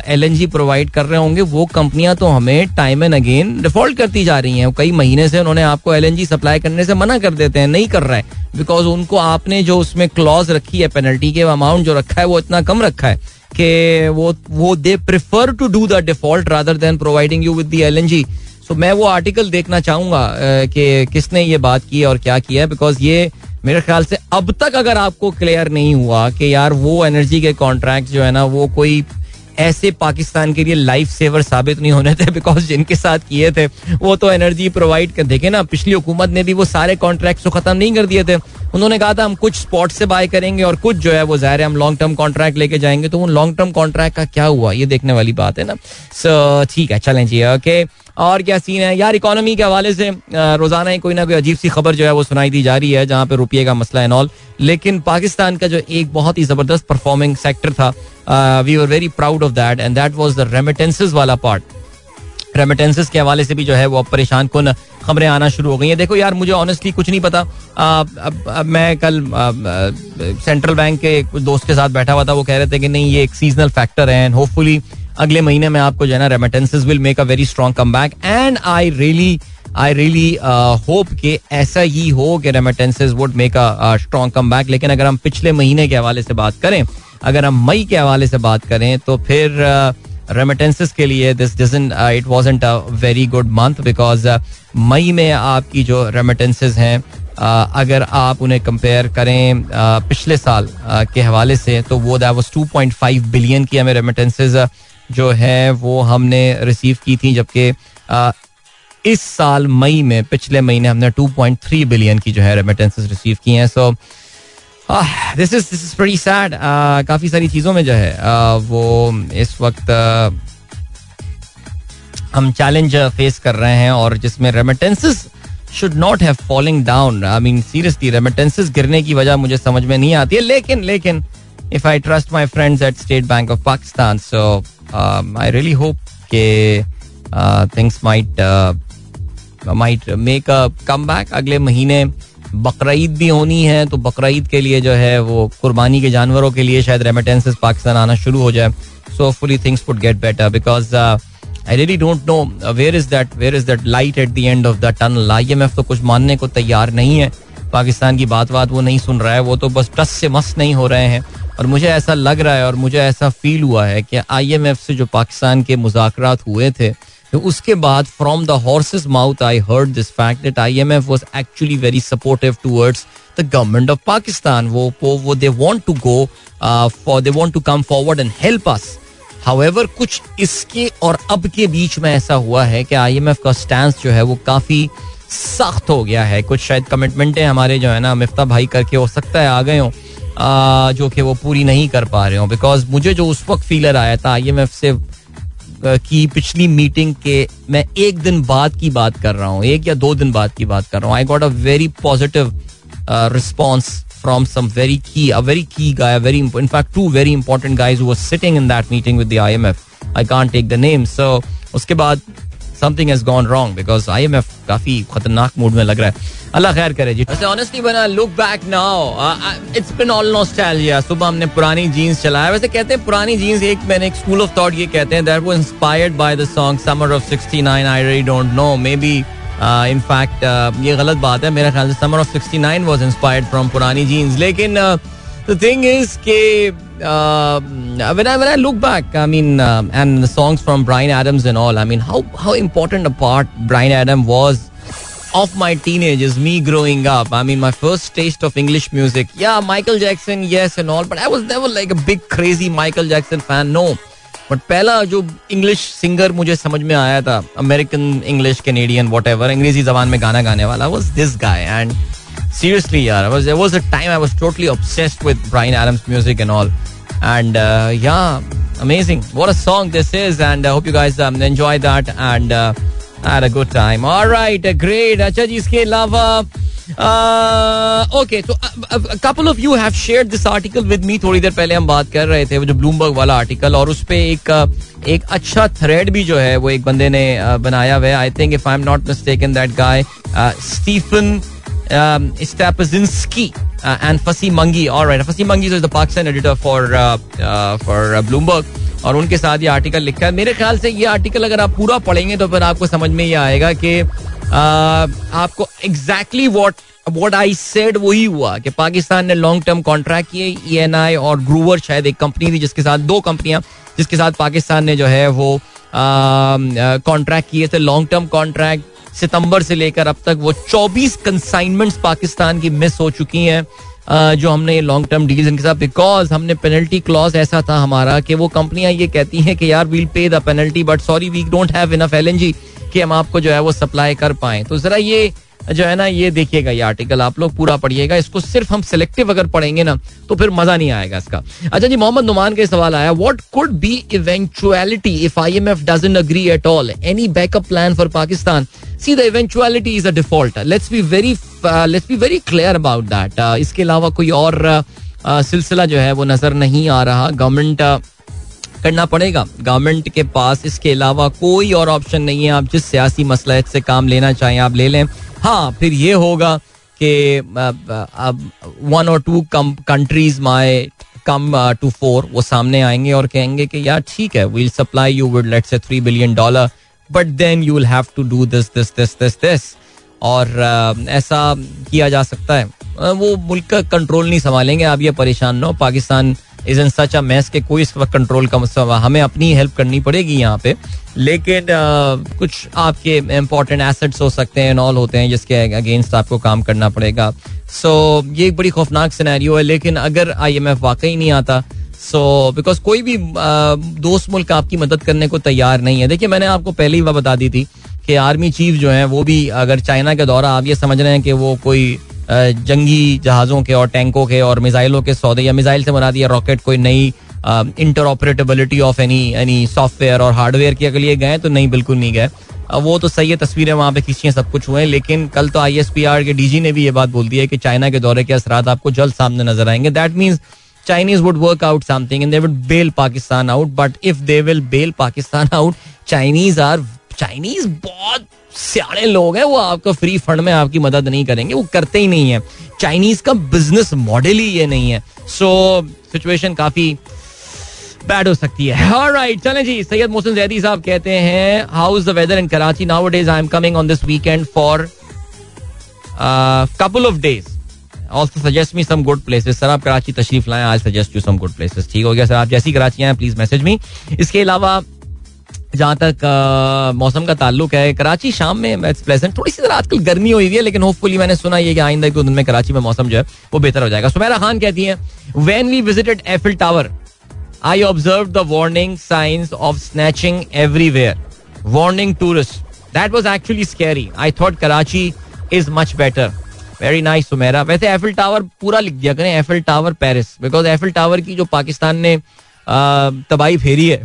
एल एन जी प्रोवाइड कर रहे होंगे, वो कंपनियाँ तो हमें टाइम एंड अगेन डिफ़ॉल्ट करती जा रही हैं। कई महीने से उन्होंने आपको एल एन जी सप्लाई करने से मना कर देते हैं, नहीं कर रहा है। बिकॉज़ उनको आपने जो उसमें क्लॉज रखी है पेनल्टी के अमाउंट जो रखा है, वो इतना कम रखा है कि वो वो they prefer to do the default rather than providing you with the L N G so मैं वो आर्टिकल देखना चाहूँगा कि किसने ये बात की और क्या किया है बिकॉज़ ये मेरे ख्याल से अब तक अगर आपको क्लियर नहीं हुआ कि यार वो एनर्जी के कॉन्ट्रैक्ट जो है ना, वो कोई ऐसे पाकिस्तान के लिए लाइफ सेवर साबित नहीं होने थे बिकॉज़ जिनके साथ किए थे, वो तो एनर्जी प्रोवाइड कर, देखे ना, पिछली हुकूमत ने भी वो सारे कॉन्ट्रैक्ट को खत्म नहीं कर दिए थे। उन्होंने कहा था, हम कुछ स्पॉट से बाय करेंगे और कुछ जो है वो ज़ाहिर है, हम लॉन्ग टर्म कॉन्ट्रैक्ट लेके जाएँगे। तो उन लॉन्ग टर्म कॉन्ट्रैक्ट का क्या हुआ? ये देखने वाली बात है ना? सो ठीक है, चलें जी ओके और क्या सीन है? यार इकोनॉमी के हवाले से रोज़ाना ही कोई ना कोई अजीब सी खबर जो है वो सुनाई दी जा रही है, जहाँ पे रुपये का मसला है नॉल लेकिन पाकिस्तान का जो एक बहुत ही ज़बरदस्त परफॉर्मिंग सेक्टर था we are very proud of that and that was the remittances वाला पार्ट रेमिटेंसेस के हवाले से भी जो है वो अब परेशान कन खबरें आना शुरू हो गई हैं। देखो यार मुझे ऑनेस्टली कुछ नहीं पता। अब, अब मैं कल सेंट्रल बैंक के कुछ दोस्त के साथ बैठा हुआ था वो कह रहे थे कि नहीं ये एक सीजनल फैक्टर है एंड होपफुली अगले महीने में आपको जो है ना remittances will make a very strong come back and I really I really hope कि ऐसा ही हो कि remittances would make a strong come back लेकिन अगर हम पिछले महीने के हवाले से बात करें अगर हम मई के हवाले से बात करें तो फिर रेमिटेंसेस के लिए this doesn't it wasn't a very good month because May में आपकी जो रेमिटेंसेस हैं uh, अगर आप उन्हें कंपेयर करें uh, पिछले साल uh, के हवाले से तो वो दैट वाज 2.5 बिलियन की हमें रेमिटेंसेस जो है वो हमने रिसीव की थी जबकि इस साल मई में पिछले महीने हमने 2.3 बिलियन की जो है रेमिटेंसेस रिसीव की हैं। So this is this is very sad काफ़ी सारी चीज़ों में जो है uh, वो इस वक्त uh, हम चैलेंज फेस कर रहे हैं और जिसमें remittances should not have falling down I mean seriously remittances गिरने की वजह मुझे समझ में नहीं आती है लेकिन लेकिन if I trust my friends at State Bank of Pakistan so I really hope के things might might make a come back अगले महीने बकरीद भी होनी है तो बकरीद के लिए जो है वो कुर्बानी के जानवरों के लिए शायद रेमिटेंसेस पाकिस्तान आना शुरू हो जाए। So fully things would get better because I really don't know where is that where is that light at the end of the tunnel IMF तो कुछ मानने को तैयार नहीं है। पाकिस्तान की बात बात वो नहीं सुन रहा है, वो तो बस टस से मस्त नहीं हो रहे हैं। और मुझे ऐसा लग रहा है और मुझे ऐसा फील हुआ है कि आईएमएफ से जो पाकिस्तान के मुजाकरात हुए थे तो उसके बाद from the horse's mouth I heard this fact that IMF was actually very supportive towards the government of Pakistan वो वो they want to go for they want to come forward and help us however कुछ इसके और अब के बीच में ऐसा हुआ है कि आईएमएफ का स्टैंड जो है वो काफ़ी सख्त हो गया है। कुछ शायद कमिटमेंटें हमारे जो है ना, मिफ्ता भाई करके, हो सकता है आ गए हो जो कि वो पूरी नहीं कर पा रहे हो। बिकॉज़ मुझे जो उस वक्त फीलर आया था आईएमएफ से की पिछली मीटिंग के मैं एक दिन बाद की बात कर रहा हूँ, एक या दो दिन बाद की बात कर रहा हूँ। I got a very positive response from some very key a very key guy very in fact two very important guys who sitting in that meeting with the IMF I can't take the name so उसके बाद something has gone wrong because IMF काफ़ी खतरनाक मूड में लग रहा है। अल्लाह खैर करे जी। वैसे ऑनेस्टली बना look back now it's been all nostalgia सुबह हमने पुरानी जीन्स चलाया। वैसे कहते हैं पुरानी जीन्स एक मैंने एक स्कूल ऑफ़ थॉट ये कहते हैं that was inspired by the song Summer of 69 I really don't know maybe in fact ये गलत बात है। मेरा ख्याल से Summer of 69 was inspired from Purani Jeans लेकिन द थिंग इज के when I when I look back, I mean, uh, and the songs from Brian Adams and all, I mean, how how important a part Brian Adams was of my teenagers, me growing up. I mean, my first taste of English music. Yeah, Michael Jackson, yes, and all, but I was never like a big crazy Michael Jackson fan. No. But पहला जो इंग्लिश सिंगर मुझे समझ में आया था American English Canadian whatever अंग्रेजी जबान में गाना गाने वाला was this guy and seriously यार was there was a time I was totally obsessed with Brian Adams music and all and uh, yeah amazing what a song this is and I uh, hope you guys um, enjoy that and uh, had a good time all right uh, great अच्छा जी इसके अलावा ओके तो couple of you have shared this article with me थोड़ी देर पहले हम बात कर रहे थे वो जो ब्लूमबर्ग वाला आर्टिकल और उस पे एक एक अच्छा थ्रेड भी जो है वो एक बंदे ने बनाया हुआ है I think if I am not mistaken that guy Stephen Stapazinski uh, and Fasi Mangi. All right, Fasi Mangi is the Pakistan editor for uh, uh, for uh, Bloomberg. और उनके साथ ये आर्टिकल लिखा है मेरे ख्याल से ये आर्टिकल अगर आप पूरा पढ़ेंगे तो फिर आपको समझ में ये आएगा कि आपको exactly what what I said वही हुआ कि पाकिस्तान ने लॉन्ग टर्म कॉन्ट्रैक्ट किए ई एन आई और ग्रूवर शायद एक कंपनी थी जिसके साथ दो कंपनियाँ जिसके साथ पाकिस्तान ने जो है वो कॉन्ट्रैक्ट किए थे लॉन्ग टर्म कॉन्ट्रैक्ट सितंबर से लेकर अब तक वो 24 कंसाइनमेंट्स पाकिस्तान की मिस हो चुकी हैं जो हमने ये लॉन्ग टर्म डील्स इनके साथ बिकॉज़ हमने पेनल्टी क्लॉज ऐसा था हमारा कि वो कंपनियाँ ये कहती हैं कि यार we'll pay the penalty but sorry we don't have enough LNG कि हम आपको जो है वो सप्लाई कर पाए। तो जरा ये जो है ना ये देखिएगा ये आर्टिकल आप लोग पूरा पढ़िएगा। इसको सिर्फ़ हम सिलेक्टिव अगर पढ़ेंगे ना तो फिर मज़ा नहीं आएगा इसका। अच्छा जी मोहम्मद नुमान का सवाल आया what could be eventuality if IMF doesn't agree at all any backup plan for Pakistan see the eventuality is a default let's be very let's be very clear about that इसके अलावा कोई और uh, सिलसिला जो है वो नज़र नहीं आ रहा। गवर्नमेंट करना पड़ेगा। गवर्नमेंट के पास इसके अलावा कोई और ऑप्शन नहीं है। आप जिस सियासी मसला से काम लेना चाहें, आप ले लें। हाँ फिर ये होगा कि अब वन और टू कम कंट्रीज़ माए कम टू फोर वो सामने आएँगे और कहेंगे कि, यार, ठीक है we'll supply you with let's say three billion dollar but then you will have to do this this this this this और ऐसा किया जा सकता है। वो मुल्क का कंट्रोल नहीं संभालेंगे। आप ये परेशान ना हो। Pakistan is in such a mess के कोई इस वक्त कंट्रोल का हमें अपनी हेल्प करनी पड़ेगी यहाँ पे। लेकिन आ, कुछ आपके इम्पोर्टेंट एसेट्स हो सकते हैं नॉल होते हैं जिसके अगेंस्ट आपको काम करना पड़ेगा। सो so, ये एक बड़ी खौफनाक सिनेरियो है लेकिन अगर आई एम एफ़ वाकई नहीं आता सो so, बिकॉज़ कोई भी दोस्त मुल्क आपकी मदद करने को तैयार नहीं है। देखिए मैंने आपको पहले ही वह बता दी थी कि आर्मी चीफ जो है वो भी अगर चाइना के दौरा आप ये समझ रहे हैं कि वो कोई जंगी जहाज़ों के और टैंकों के और मिसाइलों के सौदे या मिसाइल से मरा दिया रॉकेट कोई नई interoperability of any any software और हार्डवेयर के लिए गए तो नहीं, बिल्कुल नहीं गए। वो तो सही है, तस्वीरें वहाँ पे खींची सब कुछ हुए लेकिन कल तो आई एस पी आर के डीजी ने भी ये बात बोल दी है कि चाइना के दौरे के असरात आपको जल्द सामने नज़र आएँगे। That means Chinese would work out something and they would bail Pakistan out but if they will bail Pakistan out Chinese are Chinese बहुत सियाणे लोग हैं वो आपको फ्री फंड में आपकी मदद नहीं करेंगे। वो करते ही नहीं है। चाइनीज़ का बिज़नेस मॉडल ही ये नहीं है। सो so, सिचुएशन काफ़ी बैड हो सकती है। ऑलराइट चलें जी सैयद मोहसिन जैदी साहब कहते हैं how is the weather in Karachi nowadays I am coming on this weekend for couple of days also suggest me some good places sir आप कराची तशरीफ़ लाएँ आज suggest you some good places ठीक हो गया सर आप जैसी कराची आए प्लीज़ मैसेज मी इसके अलावा जहाँ तक मौसम का ताल्लुक है, कराची शाम में प्लेजेंट थोड़ी सी तरह आजकल गर्मी हुई है, लेकिन होपफुली मैंने सुना ये कि आइंदा दो दिन में कराची में मौसम जो है, वो बेहतर हो जाएगा। सुमेरा खान कहती है when we visited Eiffel Tower I observe the warning signs of snatching everywhere warning tourist that was actually scary I thought Karachi is much better very nice Sumera वैसे एफिल टावर पूरा लिख दिया करें Eiffel Tower Paris because Eiffel Tower की जो पाकिस्तान ने तबाही फेरी है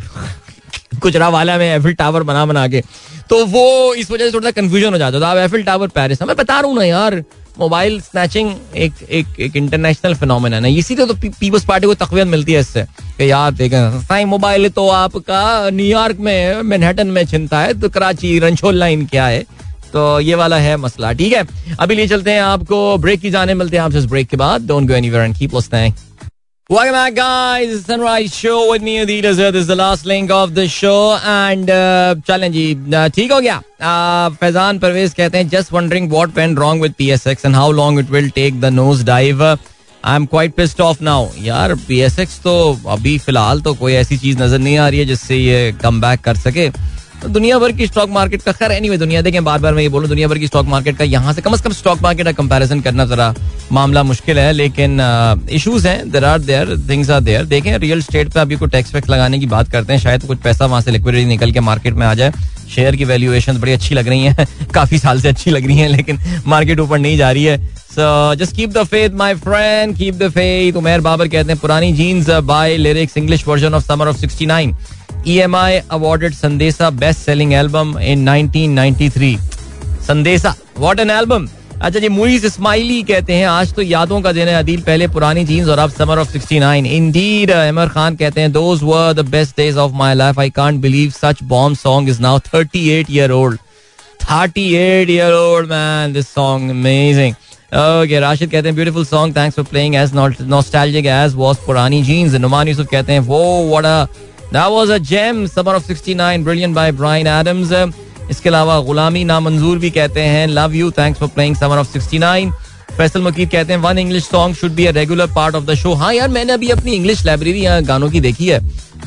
गुजरा वाला में एफिल टावर बना बना के। तो वो इस वजह से थोड़ा सा कंफ्यूजन हो जाता था। अब एफिल टावर पेरिस मैं बता रहा ना यार मोबाइल स्नैचिंग एक एक एक इंटरनेशनल फिनोमिना है। ना इसीलिए तो पीपल्स पार्टी को तकवीत मिलती है इससे कि यार देखें, साई मोबाइल तो आपका न्यूयॉर्क में मैनहटन में छिनता है तो कराची रंछोल लाइन क्या है? तो ये वाला है मसला। ठीक है, अभी लिए चलते हैं आपको। ब्रेक की जाने मिलते हैं आपसे ब्रेक के बाद। Don't go anywhere and keep listening Welcome back, guys. It's Sunrise Show with me, Adil Azhar. This is the last link of the show. And uh, चलें जी ठीक हो गया फैजान परवेज कहते हैं just wondering what went wrong with PSX and how long it will take the nose dive I am quite pissed off now यार पीएसएक्स तो अभी फ़िलहाल तो कोई ऐसी चीज़ नज़र नहीं आ रही है जिससे ये कम बैक कर सके तो दुनिया भर की स्टॉक मार्केट का खैर एनीवे दुनिया देखें बार बार मैं ये बोलूँ, दुनिया भर की स्टॉक मार्केट का यहाँ से, कम से कम स्टॉक मार्केट का कंपैरिजन करना जरा मामला मुश्किल है, लेकिन इश्यूज़ हैं there are there things are there देखें रियल स्टेट पे अभी कोई टैक्स वैक्स लगाने की बात करते हैं, शायद कुछ पैसा वहाँ से लिक्विडिटी निकल के मार्केट में आ जाए। शेयर की वैल्यूएशन बड़ी अच्छी लग रही है, [LAUGHS] काफ़ी साल से अच्छी लग रही है, लेकिन मार्केट ऊपर नहीं जा रही है। So just keep the faith my friend keep the faith Umer Babar कहते हैं, Purani Jeans by lyrics English version of Summer of 69 EMI awarded Sandesa best selling album in 1993. संदेशा व्हाट एन एल्बम अच्छा जी मुइज इस्माइली कहते हैं, आज तो यादों का दिन है, अदील, पहले पुरानी जीन्स और अब Summer of 69 indeed Amar Khan कहते हैं those were the best days of my life I can't believe such bomb song is now 38 year old 38 year old man this song amazing okay Rashid कहते हैं beautiful song thanks for playing as nostalgic as was Purani Jeans Numan Yusuf कहते हैं वो what That was a gem, Summer of 69, brilliant by Brian Adams. इसके अलावा गुलामी नामंजूर भी कहते हैं love you thanks for playing Summer of 69 Faisal Maqeed कहते हैं one English song should be a regular part of the show हाँ यार मैंने अभी अपनी इंग्लिश लाइब्रेरी गानों की देखी है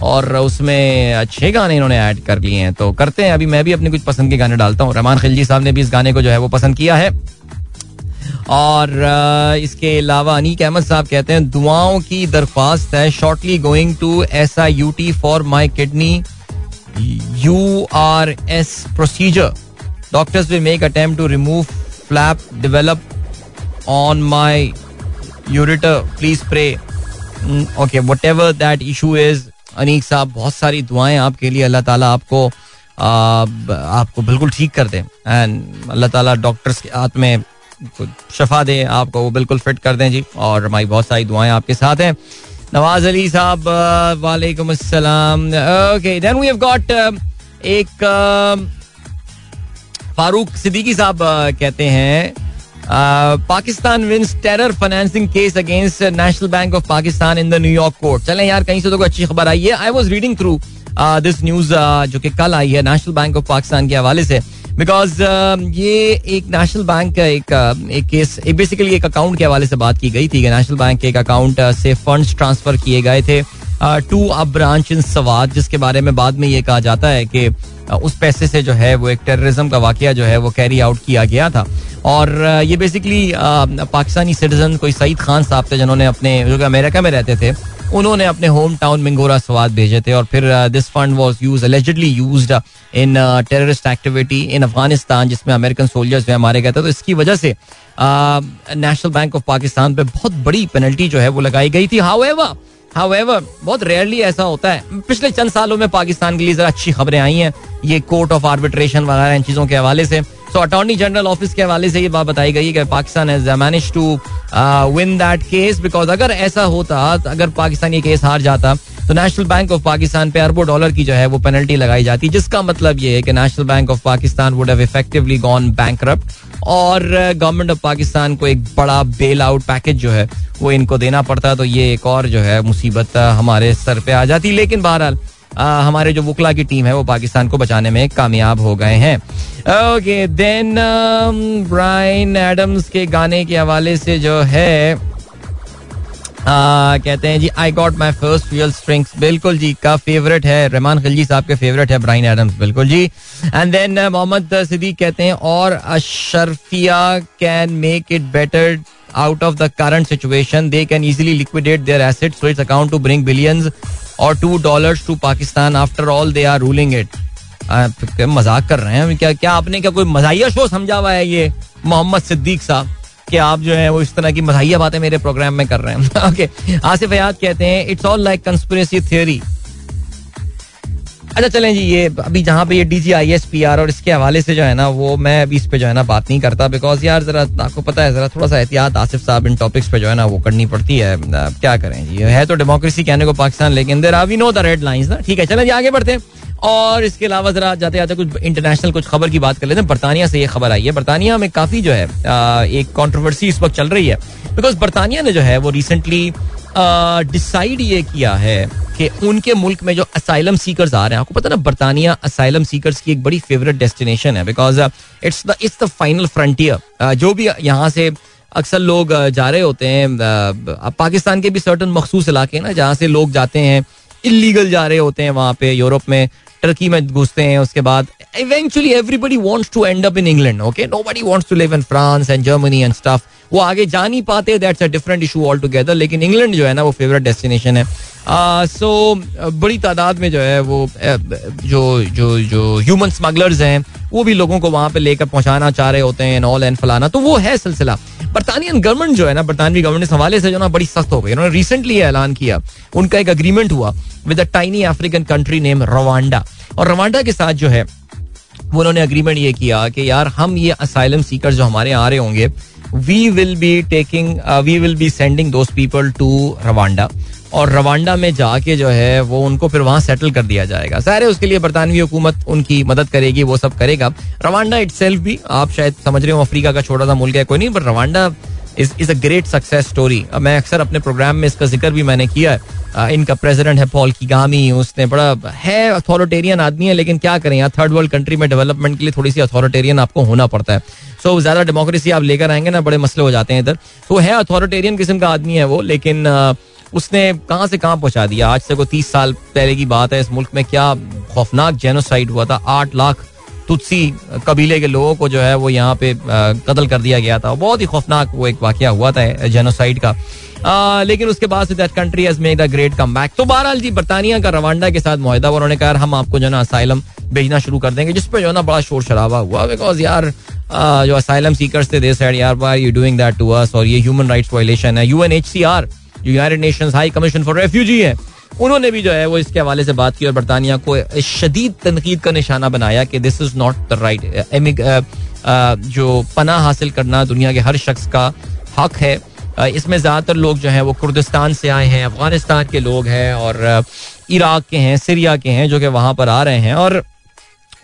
और उसमें अच्छे गाने इन्होंने ऐड कर लिए हैं तो करते हैं अभी मैं भी अपने कुछ पसंद के गाने डालता हूँ रहमान खिलजी साहब ने भी इस गाने को जो है वो पसंद किया है और इसके अलावा अनीक अहमद साहब कहते हैं दुआओं की दरख्वास्त है shortly going to S I U T for my kidney U R S procedure doctors will make attempt to remove flap develop on my ureter please pray okay whatever that issue is Aneeq साहब बहुत सारी दुआएँ आपके लिए अल्लाह ताला आपको आ, आपको बिल्कुल ठीक कर दे। एंड अल्लाह ताला डॉक्टर्स के हाथ में शफा दे, आपको वो बिल्कुल फिट कर दें जी। और हमारी बहुत सारी दुआएँ आपके साथ हैं। नवाज़ अली साहब वालेकुम अस्सलाम। Okay then we have got एक फारूक सिद्दीकी साहब कहते हैं Pakistan wins terror financing case against National Bank of Pakistan in the New York court चलें यार, कहीं से तो कोई अच्छी खबर आई है। I was reading through this news जो कि कल आई है नेशनल बैंक ऑफ़ पाकिस्तान के हवाले से। बिकॉज़ uh, ये एक नेशनल बैंक का एक uh, एक केस बेसिकली एक अकाउंट के हवाले से बात की गई थी नेशनल बैंक के एक अकाउंट uh, से फंड्स ट्रांसफ़र किए गए थे। टू अ ब्रांच इन सवाद जिसके बारे में बाद में ये कहा जाता है कि उस पैसे से जो है वो एक टेररिज्म का वाक़ जो है वो कैरी आउट किया गया था। और ये बेसिकली पाकिस्तानी सिटीजन कोई सईद खान साहब थे जिन्होंने अपने जो कि अमेरिका में रहते थे उन्होंने अपने होम टाउन मिंगोरा सवाद भेजे थे और फिर this fund was use allegedly use in terrorist activity in Afghanistan जिसमें अमेरिकन सोल्जर्स जो मारे गए थे। तो इसकी वजह से नेशनल बैंक ऑफ़ पाकिस्तान पर बहुत बड़ी पेनल्टी जो है वो लगाई गई थी। हाउएवर हाउएवर बहुत रेयरली ऐसा होता है। पिछले चंद सालों में पाकिस्तान के लिए जरा अच्छी खबरें आई हैं। ये कोर्ट ऑफ़ आर्बिट्रेशन वगैरह इन चीज़ों के हवाले से। सो अटॉर्नी जनरल ऑफ़िस के हवाले से ये बात बताई गई कि Pakistan has manage to win that case because अगर ऐसा होता, अगर पाकिस्तान ये केस हार जाता तो नेशनल बैंक ऑफ़ पाकिस्तान पे अरबों डॉलर की जो है वो पेनल्टी लगाई जाती है, जिसका मतलब ये है कि National Bank of Pakistan would have effectively gone bank और गवर्नमेंट ऑफ़ पाकिस्तान को एक बड़ा बेल आउट पैकेज जो है वो इनको देना पड़ता तो ये एक और जो है मुसीबत हमारे सर पे आ जाती लेकिन बहरहाल हमारे जो वकला की टीम है वो पाकिस्तान को बचाने में कामयाब हो गए हैं। ओके देन ब्राइन एडम्स के गाने के हवाले से जो है कहते हैं जी I got my first real strings बिल्कुल जी का फेवरेट है रहमान खिलजी साहब के फेवरेट है ब्राइन एडम्स बिल्कुल जी। एंड देन मोहम्मद सिद्दीक कहते हैं और Ashrafia can make it better out of the current situation, they can easily liquidate their assets so its account to bring billions or two dollars to Pakistan. After all, they are ruling it. मज़ाक कर रहे हैं? क्या क्या आपने क्या कोई मजाइया शो समझा हुआ है ये मोहम्मद सिद्दीक साहब? कि आप जो है वो इस तरह की मजाइया बातें मेरे प्रोग्राम में कर रहे हैं। [LAUGHS] ओके आसिफ हयात कहते हैं it's all like conspiracy theory अच्छा चलें जी, ये अभी जहाँ पे ये D G I S P R और इसके हवाले से जो है ना, वो मैं अभी इस पे जो है ना बात नहीं करता बिकॉज़ यार जरा आपको पता है, जरा थोड़ा सा एहतियात आसिफ साहब इन टॉपिक्स पे जो है ना वो करनी पड़ती है। क्या करें जी है तो डेमोक्रेसी कहने को पाकिस्तान, लेकिन there are we know the red lines ना। ठीक है, चलें जी, आगे बढ़ते हैं। और इसके अलावा जरा जाते जाते कुछ इंटरनेशनल कुछ खबर की बात कर लेते हैं। बरतानिया से ये खबर आई है। बरतानिया में काफ़ी जो है एक कॉन्ट्रोवर्सी इस वक्त चल रही है। बिकॉज़ बरतानिया ने जो है, वो रिसेंटली डिसाइड ये किया है कि उनके मुल्क में जो असाइलम सीकर्स आ रहे हैं, आपको पता ना, बरतानिया असाइलम सीकर्स की एक बड़ी फेवरेट डेस्टिनेशन है। Because it's the it's the final frontier जो भी यहाँ से अक्सर लोग जा रहे होते हैं पाकिस्तान के भी सर्टन मखसूस इलाके हैं ना, जहाँ से लोग जाते हैं इलीगल जा रहे होते हैं वहाँ पे, यूरोप में। टर्की में घुसते हैं उसके बाद eventually everybody wants to end up in England okay nobody wants to live in France and Germany and stuff वो आगे जा नहीं पाते that's a different issue all together लेकिन इंग्लैंड जो है ना, वो फेवरेट डेस्टिनेशन है। सो बड़ी तादाद में जो है वो जो जो जो ह्यूमन स्मगलर्स हैं, वो भी लोगों को वहाँ पे लेकर पहुंचाना चाह रहे होते हैं ऑल एंड फलाना तो वो है सिलसिला। बरतानियन गवर्नमेंट जो है ना, बरतानवी गवर्नमेंट इस हवाले से जो ना बड़ी सख्त हो गई। उन्होंने रिसेंटली ऐलान किया। उनका एक अग्रीमेंट हुआ with a tiny African country name Rwanda और रवांडा के साथ जो है, उन्होंने अग्रीमेंट ये किया कि यार, हम ये असाइलम सीकर जो हमारे आ रहे होंगे we will be taking we will be sending those people to Rwanda और रवांडा में जाके जो है, वो उनको फिर वहाँ सेटल कर दिया जाएगा। सारे उसके लिए बरतानवी हुकूमत उनकी मदद करेगी, वो सब करेगा। रवांडा इट भी, आप शायद समझ रहे हो, अफ्रीका का छोटा सा मुल्क है, कोई नहीं but Rwanda is is a great success story मैं अक्सर अपने प्रोग्राम में इसका ज़िक्र भी मैंने किया है। इनका प्रेसिडेंट है पॉल कीगामी उसने बड़ा, है अथॉरिटेरियन आदमी है, लेकिन क्या करें यहाँ थर्ड वर्ल्ड कंट्री में डेवलपमेंट के लिए थोड़ी सी अथॉरिटेरियन आपको होना पड़ता है। सो ज़्यादा डेमोक्रेसी आप लेकर आएँगे ना बड़े मसले हो जाते हैं इधर। तो है अथॉरिटेरियन किस्म का आदमी है वो लेकिन उसने कहाँ से कहाँ पहुँचा दिया? आज से को तीस साल पहले की बात है इस मुल्क में क्या खौफनाक जेनोसाइड हुआ था? आठ लाख तुत्सी कबीले के लोगों को जो है वो यहाँ पे कत्ल कर दिया गया था। बहुत ही खौफनाक वो एक वाक्य हुआ था जेनोसाइड का। आ, लेकिन उसके बाद से that country has made a great come back तो बहरहाल जी बरतानिया का रवांडा के साथ मुहिदा उन्होंने कहा हम आपको जो है ना असाइलम भेजना शुरू कर देंगे जिसपे जो है ना बड़ा शोर शराबा हुआ। बिकॉज़ यार जो असाइलम सीकर्स थे यार why you doing that to us और ये ह्यूमन राइट्स वायलेशन है. UNHCR United Nations High Commission for refugee है। उन्होंने भी जो है, वो इसके हवाले से बात की और बरतानिया को शदीद तनकीद का निशाना बनाया कि this is not the right जो पना हासिल करना दुनिया के हर शख्स का हक है। इसमें ज़्यादातर लोग जो हैं, वो कुर्दिस्तान से आए हैं, अफ़गानिस्तान के लोग हैं और इराक के हैं, सीरिया के हैं, जो कि वहाँ पर आ रहे हैं। और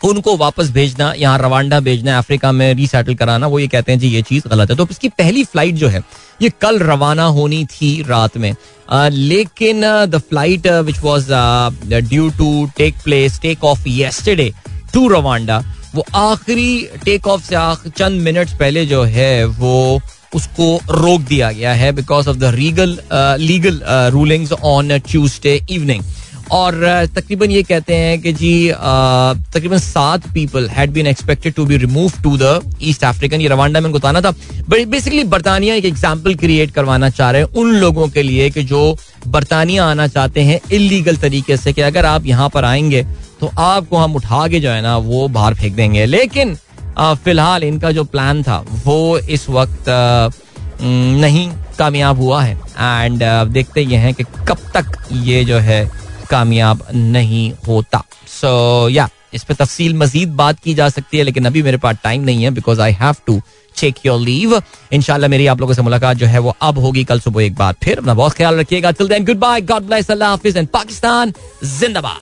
उनको वापस भेजना, यहाँ रवांडा भेजना, अफ्रीका में रीसेटल कराना, वो ये कहते हैं, जी, ये चीज़ गलत है। तो इसकी पहली फ़्लाइट जो है, ये कल रवाना होनी थी रात में। लेकिन the flight which was due to take place take off yesterday to Rwanda, वो आखिरी टेक ऑफ़ से चंद मिनट्स पहले जो है, वो उसको रोक दिया गया है because of the regal legal rulings on Tuesday evening और तकरीबन ये कहते हैं कि जी तकरीबन सात people had been expected to be remove to the East African ये रवांडा में बताना था। बट बेसिकली बरतानिया एक एग्ज़ाम्पल क्रिएट करवाना चाह रहे हैं उन लोगों के लिए कि जो बरतानिया आना चाहते हैं इलीगल तरीके से कि अगर आप यहाँ पर आएँगे तो आपको हम उठा के जो है ना वो बाहर फेंक देंगे। लेकिन फ़िलहाल इनका जो प्लान था वो इस वक्त नहीं कामयाब हुआ है। एंड देखते ये हैं कि कब तक ये जो है कामयाब नहीं होता। सो so, या yeah, इस पर तफसील मजीद बात की जा सकती है लेकिन अभी मेरे पास टाइम नहीं है because I have to check your leave इनशाला मेरी आप लोगों से मुलाकात जो है वो अब होगी कल सुबह एक बार फिर। अपना बहुत ख्याल रखिएगा। Till then good bye God bless अल्लाह हाफिज एंड पाकिस्तान जिंदाबाद।